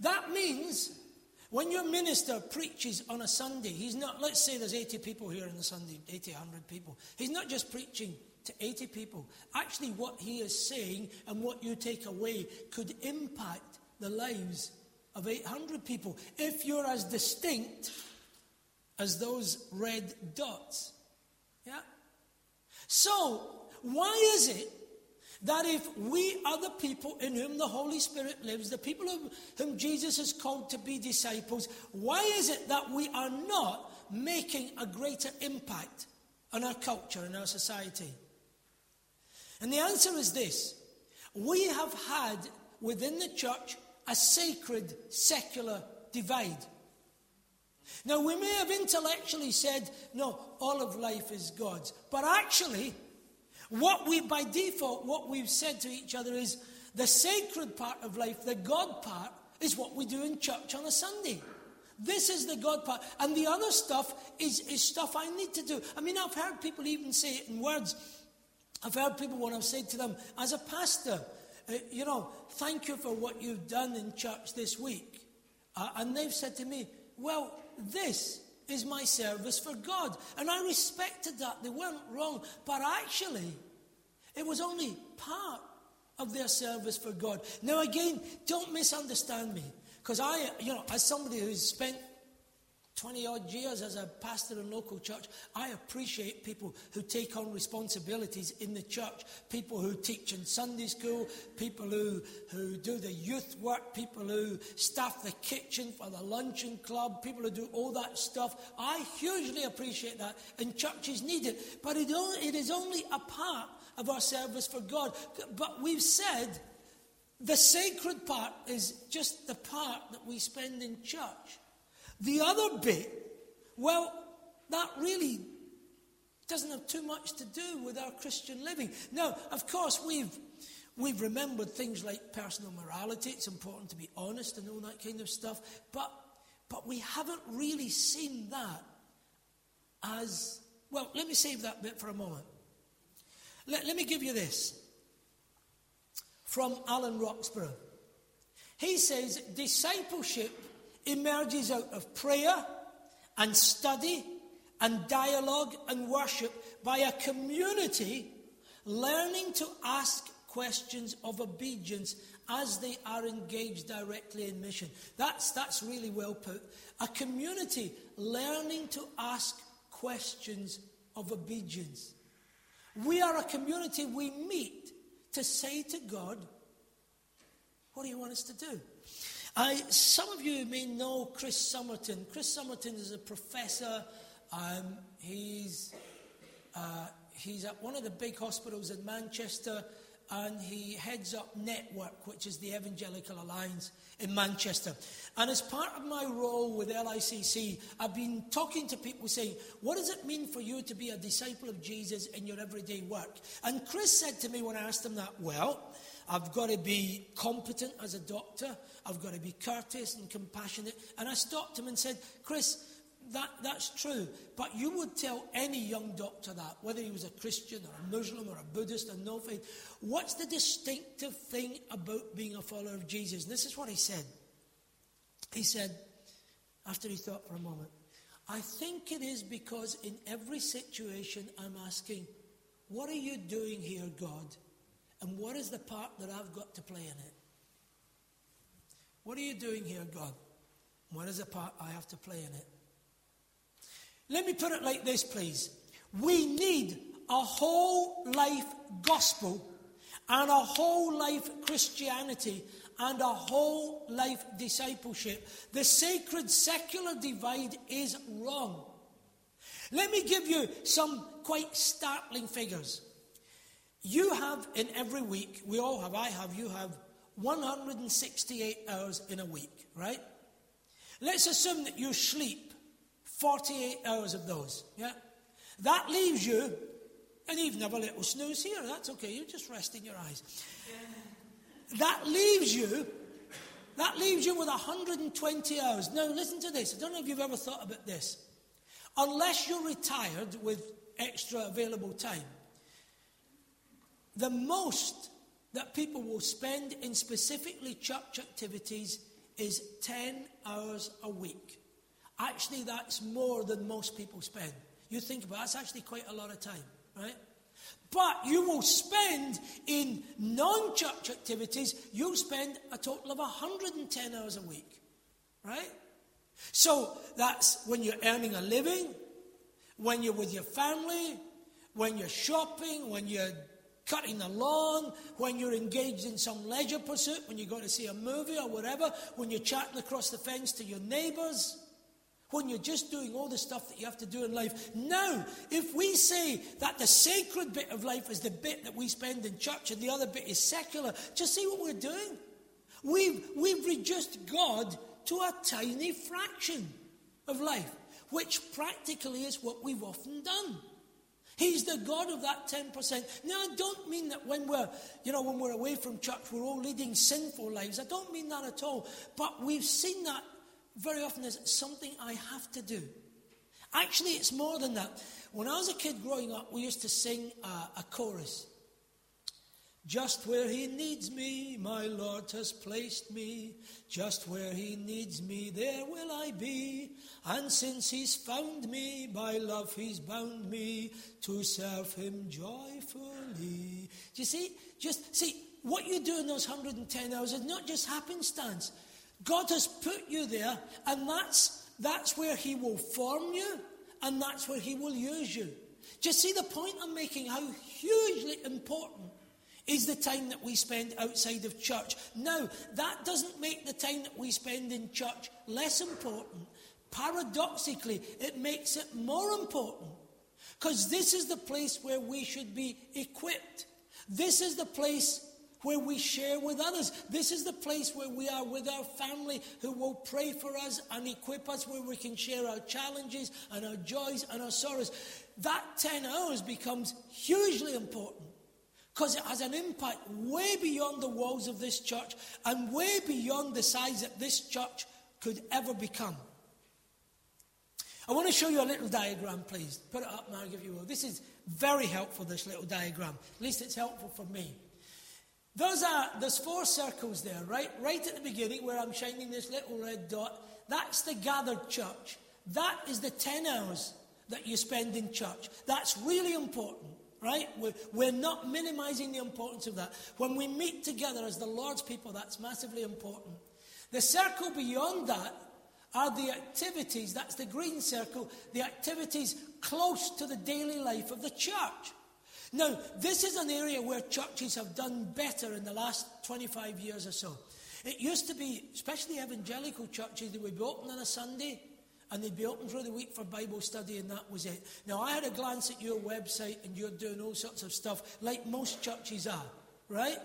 S1: That means when your minister preaches on a Sunday, he's not, let's say there's 80 people here on the Sunday, 80, 100 people. He's not just preaching to 80 people. Actually, what he is saying and what you take away could impact the lives of 800 people if you're as distinct as those red dots. Yeah? So, why is it that if we are the people in whom the Holy Spirit lives, the people whom Jesus has called to be disciples, why is it that we are not making a greater impact on our culture and our society? And the answer is this we have had within the church a sacred secular divide. Now, we may have intellectually said, no, all of life is God's. But actually, what we, by default, what we've said to each other is the sacred part of life, the God part, is what we do in church on a Sunday. This is the God part. And the other stuff is, is stuff I need to do. I mean, I've heard people even say it in words. I've heard people when I've said to them, as a pastor, uh, you know, thank you for what you've done in church this week. Uh, and they've said to me, well, this is my service for God. And I respected that. They weren't wrong. But actually, it was only part of their service for God. Now, again, don't misunderstand me. Because I, you know, as somebody who's spent 20 odd years as a pastor in local church, I appreciate people who take on responsibilities in the church, people who teach in Sunday school, people who, who do the youth work, people who staff the kitchen for the luncheon club, people who do all that stuff. I hugely appreciate that, and churches need it. But it, it is only a part of our service for God. But we've said the sacred part is just the part that we spend in church. The other bit, well, that really doesn't have too much to do with our Christian living. Now, of course, we've we've remembered things like personal morality. It's important to be honest and all that kind of stuff. But but we haven't really seen that as well. Let me save that bit for a moment. Let, let me give you this from Alan Roxburgh. He says discipleship emerges out of prayer and study and dialogue and worship by a community learning to ask questions of obedience as they are engaged directly in mission. That's, that's really well put. A community learning to ask questions of obedience. We are a community, we meet to say to God, What do you want us to do? I, some of you may know Chris Somerton. Chris Somerton is a professor. Um, he's, uh, he's at one of the big hospitals in Manchester and he heads up Network, which is the Evangelical Alliance in Manchester. And as part of my role with LICC, I've been talking to people saying, What does it mean for you to be a disciple of Jesus in your everyday work? And Chris said to me when I asked him that, Well, I've got to be competent as a doctor, I've got to be courteous and compassionate. And I stopped him and said, Chris, that, that's true. But you would tell any young doctor that, whether he was a Christian or a Muslim or a Buddhist or no faith, what's the distinctive thing about being a follower of Jesus? And this is what he said. He said, after he thought for a moment, I think it is because in every situation I'm asking, What are you doing here, God? And what is the part that I've got to play in it? What are you doing here, God? What is the part I have to play in it? Let me put it like this, please. We need a whole life gospel and a whole life Christianity and a whole life discipleship. The sacred secular divide is wrong. Let me give you some quite startling figures. You have in every week, we all have, I have, you have 168 hours in a week, right? Let's assume that you sleep 48 hours of those. Yeah? That leaves you, and even have a little snooze here. That's okay. You're just resting your eyes. That leaves you. That leaves you with 120 hours. Now, listen to this. I don't know if you've ever thought about this. Unless you're retired with extra available time, the most that people will spend in specifically church activities is 10 hours a week. Actually, that's more than most people spend. You think about it, that's actually quite a lot of time, right? But you will spend in non church activities, you'll spend a total of 110 hours a week, right? So that's when you're earning a living, when you're with your family, when you're shopping, when you're cutting the lawn, when you're engaged in some leisure pursuit, when you go to see a movie or whatever, when you're chatting across the fence to your neighbours when you're just doing all the stuff that you have to do in life. Now, if we say that the sacred bit of life is the bit that we spend in church and the other bit is secular, just see what we're doing. We've, we've reduced God to a tiny fraction of life, which practically is what we've often done. He's the God of that 10%. Now, I don't mean that when we're, you know, when we're away from church, we're all leading sinful lives. I don't mean that at all. But we've seen that very often is something I have to do. Actually, it's more than that. When I was a kid growing up, we used to sing a chorus. Just where he needs me, my Lord has placed me. Just where he needs me, there will I be. And since he's found me, by love he's bound me to serve him joyfully. Do you see? Just see, what you do in those 110 hours is not just happenstance. God has put you there, and that's, that's where He will form you, and that's where He will use you. Just see the point I'm making, how hugely important is the time that we spend outside of church. Now, that doesn't make the time that we spend in church less important. Paradoxically, it makes it more important. Because this is the place where we should be equipped. This is the place where we share with others. This is the place where we are with our family who will pray for us and equip us, where we can share our challenges and our joys and our sorrows. That 10 hours becomes hugely important because it has an impact way beyond the walls of this church and way beyond the size that this church could ever become. I want to show you a little diagram, please. Put it up, Mark, if you will. This is very helpful, this little diagram. At least it's helpful for me. Those are, there's four circles there, right? Right at the beginning where I'm shining this little red dot. That's the gathered church. That is the 10 hours that you spend in church. That's really important, right? We're, we're not minimizing the importance of that. When we meet together as the Lord's people, that's massively important. The circle beyond that are the activities, that's the green circle, the activities close to the daily life of the church. Now, this is an area where churches have done better in the last 25 years or so. It used to be, especially evangelical churches, they would be open on a Sunday and they'd be open through the week for Bible study, and that was it. Now, I had a glance at your website, and you're doing all sorts of stuff like most churches are, right?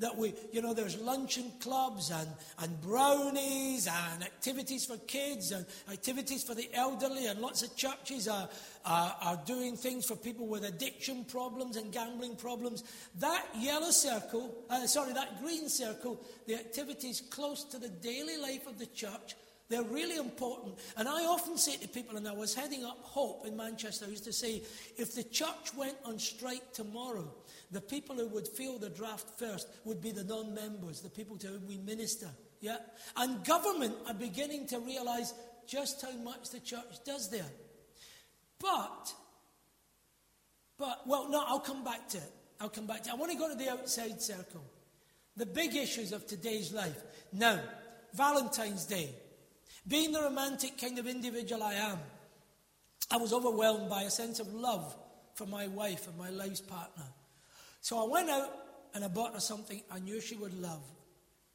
S1: that we, you know, there's luncheon clubs and, and brownies and activities for kids and activities for the elderly, and lots of churches are, are, are doing things for people with addiction problems and gambling problems. That yellow circle, uh, sorry, that green circle, the activities close to the daily life of the church they're really important. And I often say to people, and I was heading up Hope in Manchester, I used to say, if the church went on strike tomorrow, the people who would feel the draft first would be the non members, the people to whom we minister. Yeah? And government are beginning to realize just how much the church does there. But, but, well, no, I'll come back to it. I'll come back to it. I want to go to the outside circle. The big issues of today's life. Now, Valentine's Day. Being the romantic kind of individual I am, I was overwhelmed by a sense of love for my wife and my life's partner. So I went out and I bought her something I knew she would love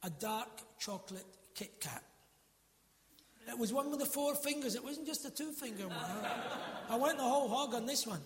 S1: a dark chocolate Kit Kat. It was one with the four fingers, it wasn't just a two finger one. I went the whole hog on this one.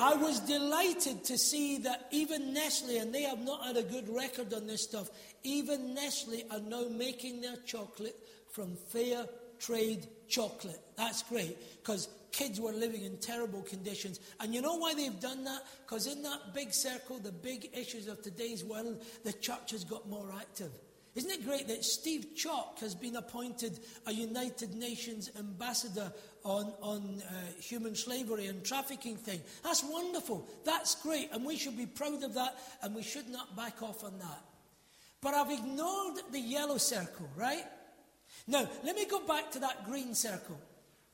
S1: I was delighted to see that even Nestle, and they have not had a good record on this stuff, even Nestle are now making their chocolate from fair trade chocolate. That's great because kids were living in terrible conditions. And you know why they've done that? Because in that big circle, the big issues of today's world, the church has got more active. Isn't it great that Steve Chalke has been appointed a United Nations ambassador on, on uh, human slavery and trafficking thing? That's wonderful. That's great. And we should be proud of that and we should not back off on that. But I've ignored the yellow circle, right? Now, let me go back to that green circle.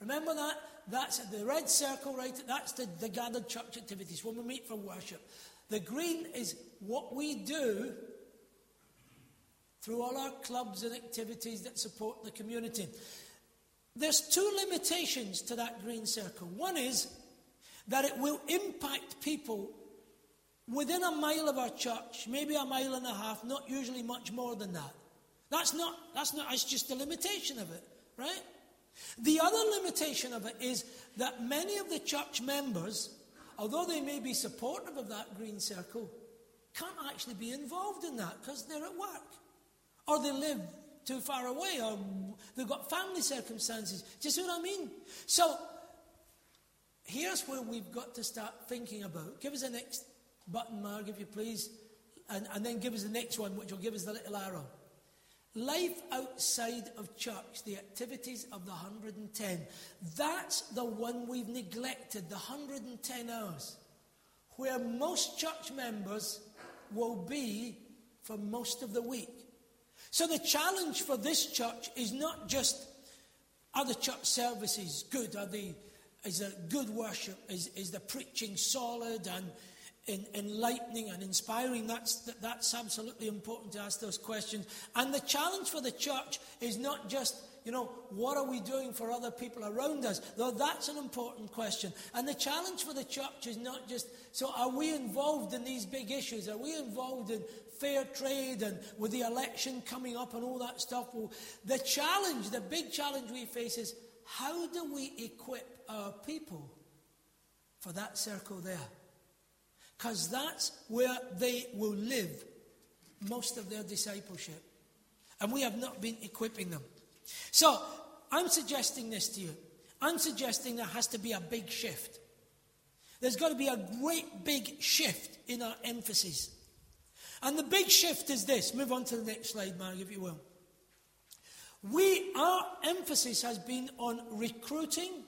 S1: Remember that? That's the red circle, right? That's the, the gathered church activities when we meet for worship. The green is what we do through all our clubs and activities that support the community. There's two limitations to that green circle. One is that it will impact people within a mile of our church, maybe a mile and a half, not usually much more than that. That's not, that's not, it's just a limitation of it, right? The other limitation of it is that many of the church members, although they may be supportive of that green circle, can't actually be involved in that because they're at work. Or they live too far away, or they've got family circumstances. Do you see what I mean? So, here's where we've got to start thinking about. Give us the next button, Mark, if you please, and, and then give us the next one, which will give us the little arrow. Life outside of church, the activities of the 110. That's the one we've neglected, the 110 hours, where most church members will be for most of the week. So the challenge for this church is not just are the church services good? Are they, is there good worship? Is, is the preaching solid and in, enlightening and inspiring. That's, that's absolutely important to ask those questions. And the challenge for the church is not just, you know, what are we doing for other people around us? Though that's an important question. And the challenge for the church is not just, so are we involved in these big issues? Are we involved in fair trade and with the election coming up and all that stuff? Well, the challenge, the big challenge we face is how do we equip our people for that circle there? Because that's where they will live most of their discipleship. And we have not been equipping them. So, I'm suggesting this to you. I'm suggesting there has to be a big shift. There's got to be a great big shift in our emphasis. And the big shift is this. Move on to the next slide, Mark, if you will. We, our emphasis has been on recruiting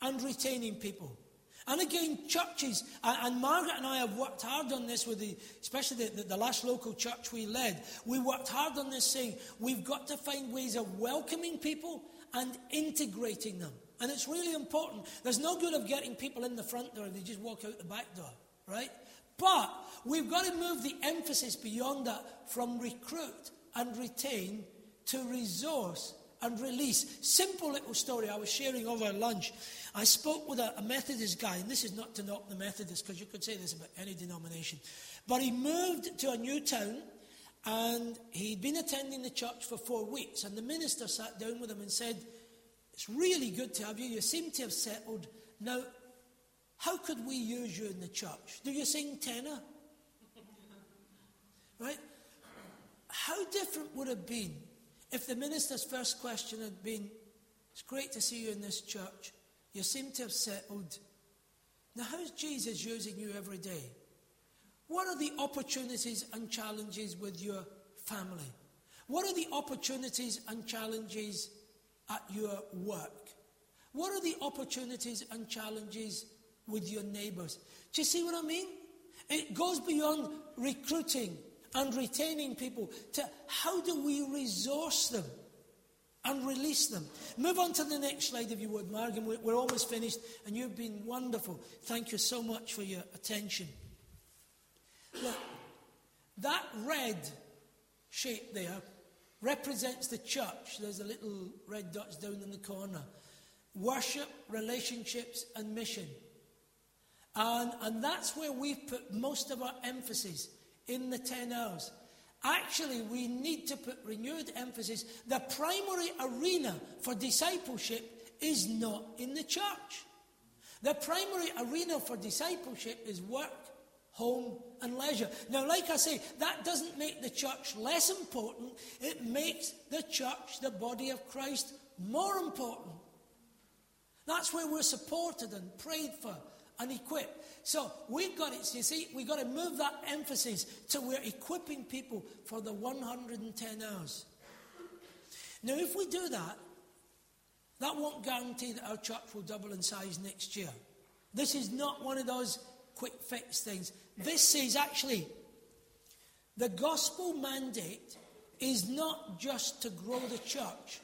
S1: and retaining people. And again, churches, and, Margaret and I have worked hard on this with the, especially the, the, the, last local church we led. We worked hard on this saying we've got to find ways of welcoming people and integrating them. And it's really important. There's no good of getting people in the front door and they just walk out the back door, right? But we've got to move the emphasis beyond that from recruit and retain to resource and release. Simple little story I was sharing over lunch. I spoke with a, a Methodist guy, and this is not to knock the Methodists because you could say this about any denomination. But he moved to a new town and he'd been attending the church for four weeks. And the minister sat down with him and said, It's really good to have you. You seem to have settled. Now, how could we use you in the church? Do you sing tenor? right? How different would it have been if the minister's first question had been, It's great to see you in this church. You seem to have settled. Now, how's Jesus using you every day? What are the opportunities and challenges with your family? What are the opportunities and challenges at your work? What are the opportunities and challenges with your neighbors? Do you see what I mean? It goes beyond recruiting and retaining people to how do we resource them and release them. Move on to the next slide if you would, Margaret. We're almost finished and you've been wonderful. Thank you so much for your attention. Look, that red shape there represents the church. There's a little red dots down in the corner. Worship, relationships, and mission. And, and that's where we've put most of our emphasis in the 10 hours. Actually, we need to put renewed emphasis. The primary arena for discipleship is not in the church. The primary arena for discipleship is work home, and leisure. Now, like I say, that doesn't make the church less important, it makes the church, the body of Christ, more important. That's where we're supported and prayed for and equipped. So we've got it, you see, we've got to move that emphasis to we're equipping people for the 110 hours. Now, if we do that, that won't guarantee that our church will double in size next year. This is not one of those quick fix things. This says actually, the gospel mandate is not just to grow the church,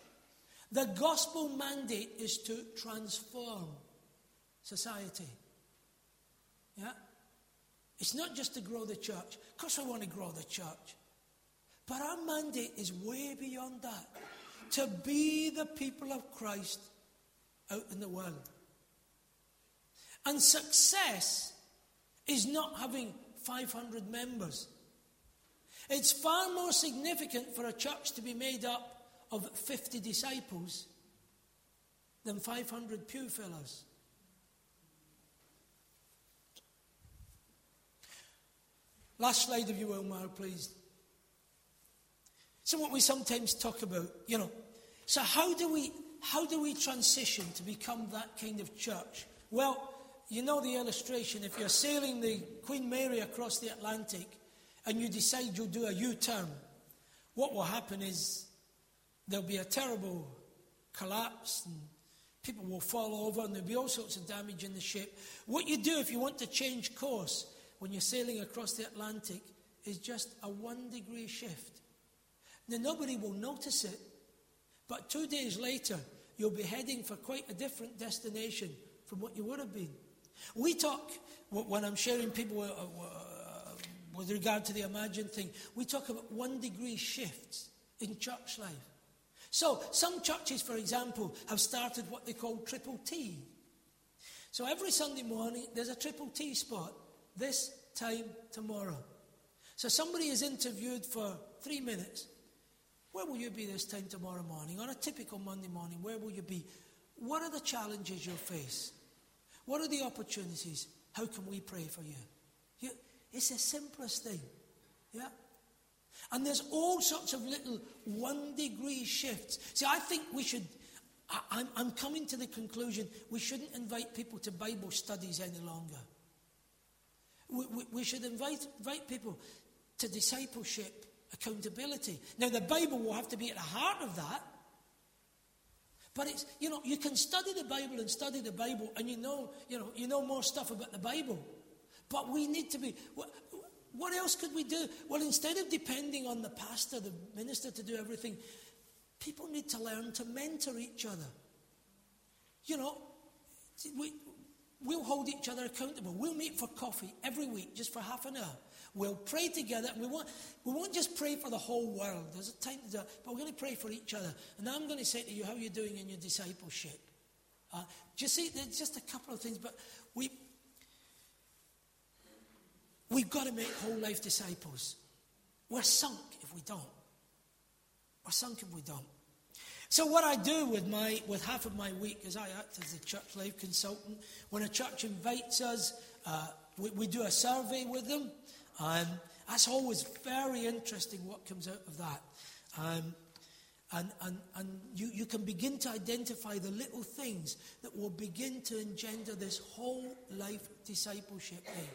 S1: the gospel mandate is to transform society. Yeah? It's not just to grow the church. Of course, we want to grow the church. But our mandate is way beyond that to be the people of Christ out in the world. And success is not having 500 members. It's far more significant for a church to be made up of 50 disciples than 500 pew fillers. Last slide, if you will, Mark, please. So, what we sometimes talk about, you know, so how do we how do we transition to become that kind of church? Well, you know the illustration. If you're sailing the Queen Mary across the Atlantic and you decide you'll do a U turn, what will happen is there'll be a terrible collapse and people will fall over and there'll be all sorts of damage in the ship. What you do if you want to change course when you're sailing across the Atlantic is just a one degree shift. Now, nobody will notice it, but two days later, you'll be heading for quite a different destination from what you would have been. We talk, when I'm sharing people uh, with regard to the Imagine thing, we talk about one degree shifts in church life. So, some churches, for example, have started what they call triple T. So, every Sunday morning, there's a triple T spot, this time tomorrow. So, somebody is interviewed for three minutes. Where will you be this time tomorrow morning? On a typical Monday morning, where will you be? What are the challenges you'll face? What are the opportunities? How can we pray for you? you it's the simplest thing. Yeah? And there's all sorts of little one degree shifts. See, I think we should, I, am coming to the conclusion we shouldn't invite people to Bible studies any longer. We, we, we should invite, invite people to discipleship, accountability. Now, the Bible will have to be at the heart of that. But it's, you know, you can study the Bible and study the Bible and you know, you know, you know more stuff about the Bible. But we need to be, what, what else could we do? Well, instead of depending on the pastor, the minister to do everything, people need to learn to mentor each other. you know, we, we'll hold each other accountable. We'll meet for coffee every week, just for half an hour. We'll pray together, and we won't, we won't just pray for the whole world. There's a time to do it, but we're going to pray for each other. And I'm going to say to you, how are you doing in your discipleship? Uh, just see, there's just a couple of things, but we, we've got to make whole life disciples. We're sunk if we don't. We're sunk if we don't. So what I do with my with half of my week is I act as a church life consultant. When a church invites us, uh, we, we, do a survey with them. Um, that's always very interesting what comes out of that. Um, and, and, and you, you can begin to identify the little things that will begin to engender this whole life discipleship thing.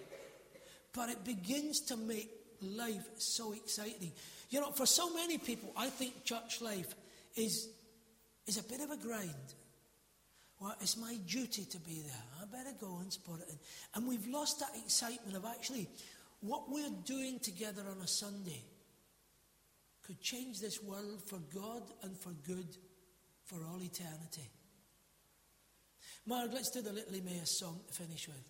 S1: But it begins to make life so exciting. You know, for so many people, I think church life is is a bit of a grind. Well, it's my duty to be there. I better go and support it. And we've lost that excitement of actually what we're doing together on a Sunday could change this world for God and for good for all eternity. Mark, let's do the Little Emmaus song to finish with.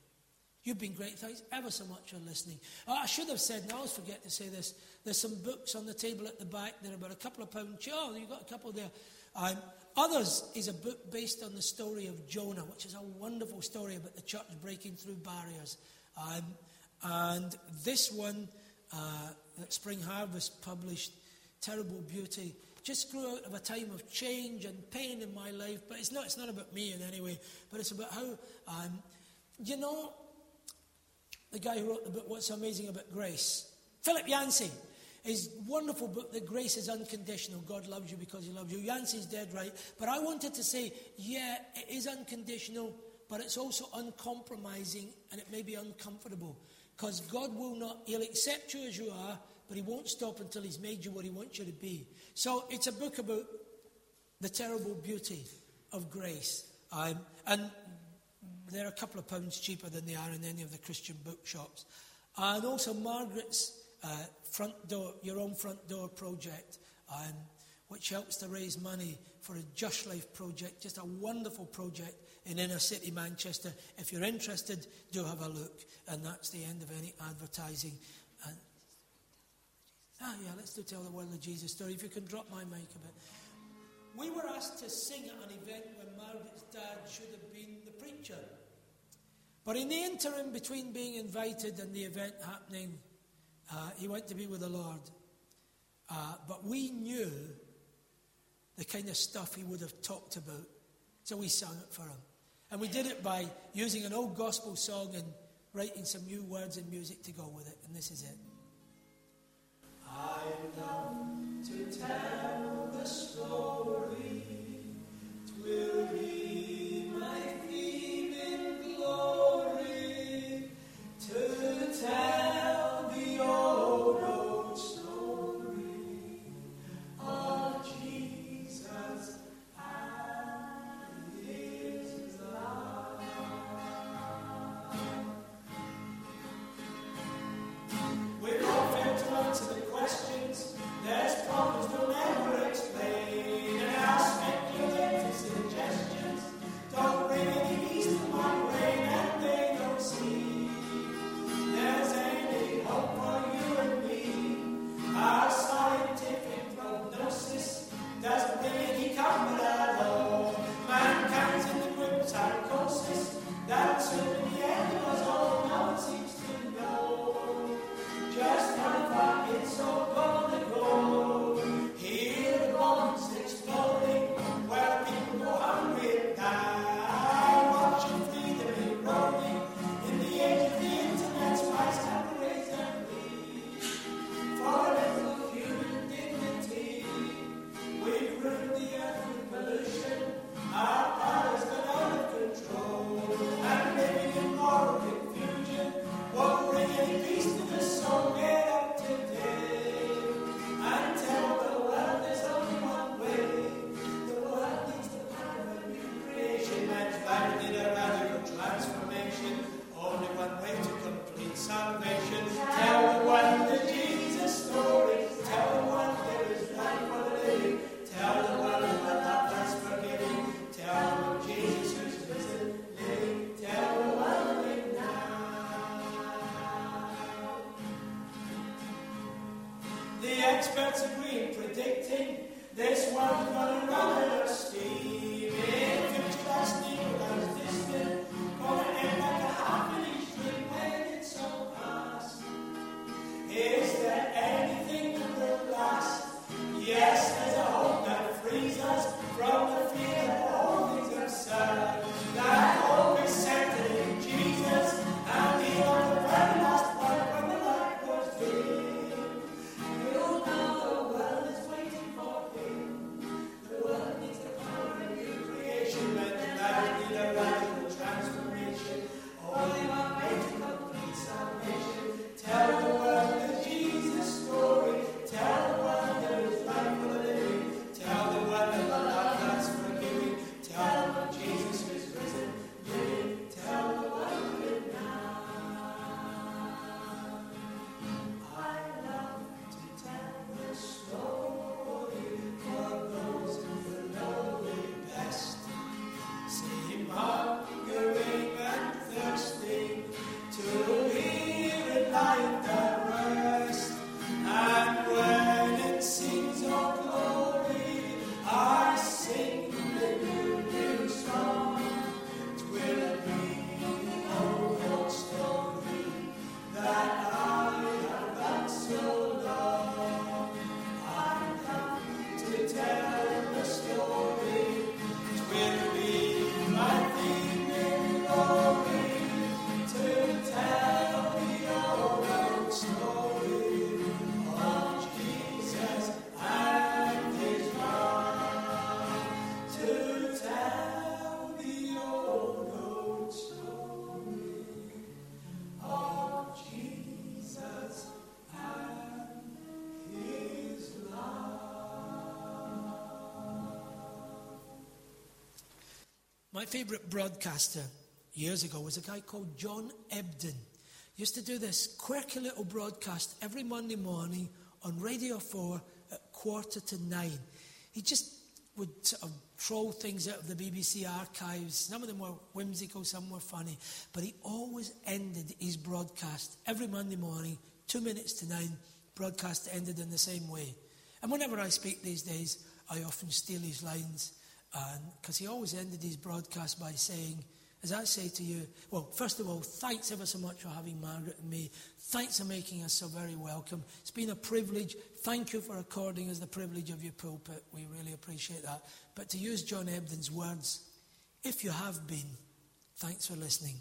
S1: You've been great. Thanks ever so much for listening. Oh, I should have said, and I always forget to say this, there's some books on the table at the back. They're about a couple of pounds. Oh, you've got a couple there. Um, Others is a book based on the story of Jonah, which is a wonderful story about the church breaking through barriers. Um, and this one uh, that Spring Harvest published, Terrible Beauty, just grew out of a time of change and pain in my life. But it's not, it's not about me in any way, but it's about how, um, you know, the guy who wrote the book, What's Amazing About Grace? Philip Yancey his wonderful book, The Grace is Unconditional. God loves you because he loves you. Yancey's dead right. But I wanted to say, yeah, it is unconditional, but it's also uncompromising and it may be uncomfortable. Because God will not, He'll accept you as you are, but He won't stop until He's made you what He wants you to be. So it's a book about the terrible beauty of grace. Um, and they're a couple of pounds cheaper than they are in any of the Christian bookshops. And also Margaret's uh, front door, your own front door project, um, which helps to raise money for a Just Life project, just a wonderful project in inner city Manchester. If you're interested, do have a look. And that's the end of any advertising. And, ah, yeah, let's do tell the world of Jesus story. If you can drop my mic a bit. We were asked to sing at an event when Margaret's dad should have been the preacher. But in the interim between being invited and the event happening, uh, he went to be with the Lord. Uh, but we knew the kind of stuff he would have talked about. So we sang it for him. And we did it by using an old gospel song and writing some new words and music to go with it. And this is it. I love to tell the story. Twill My favourite broadcaster years ago was a guy called John Ebdon. He used to do this quirky little broadcast every Monday morning on Radio 4 at quarter to nine. He just would sort of troll things out of the BBC archives. Some of them were whimsical, some were funny. But he always ended his broadcast every Monday morning, two minutes to nine. Broadcast ended in the same way. And whenever I speak these days, I often steal his lines because he always ended his broadcast by saying, as I say to you, well, first of all, thanks ever so much for having Margaret and me. Thanks for making us so very welcome. It's been a privilege. Thank you for according us the privilege of your pulpit. We really appreciate that. But to use John Ebdon's words, if you have been, thanks for listening.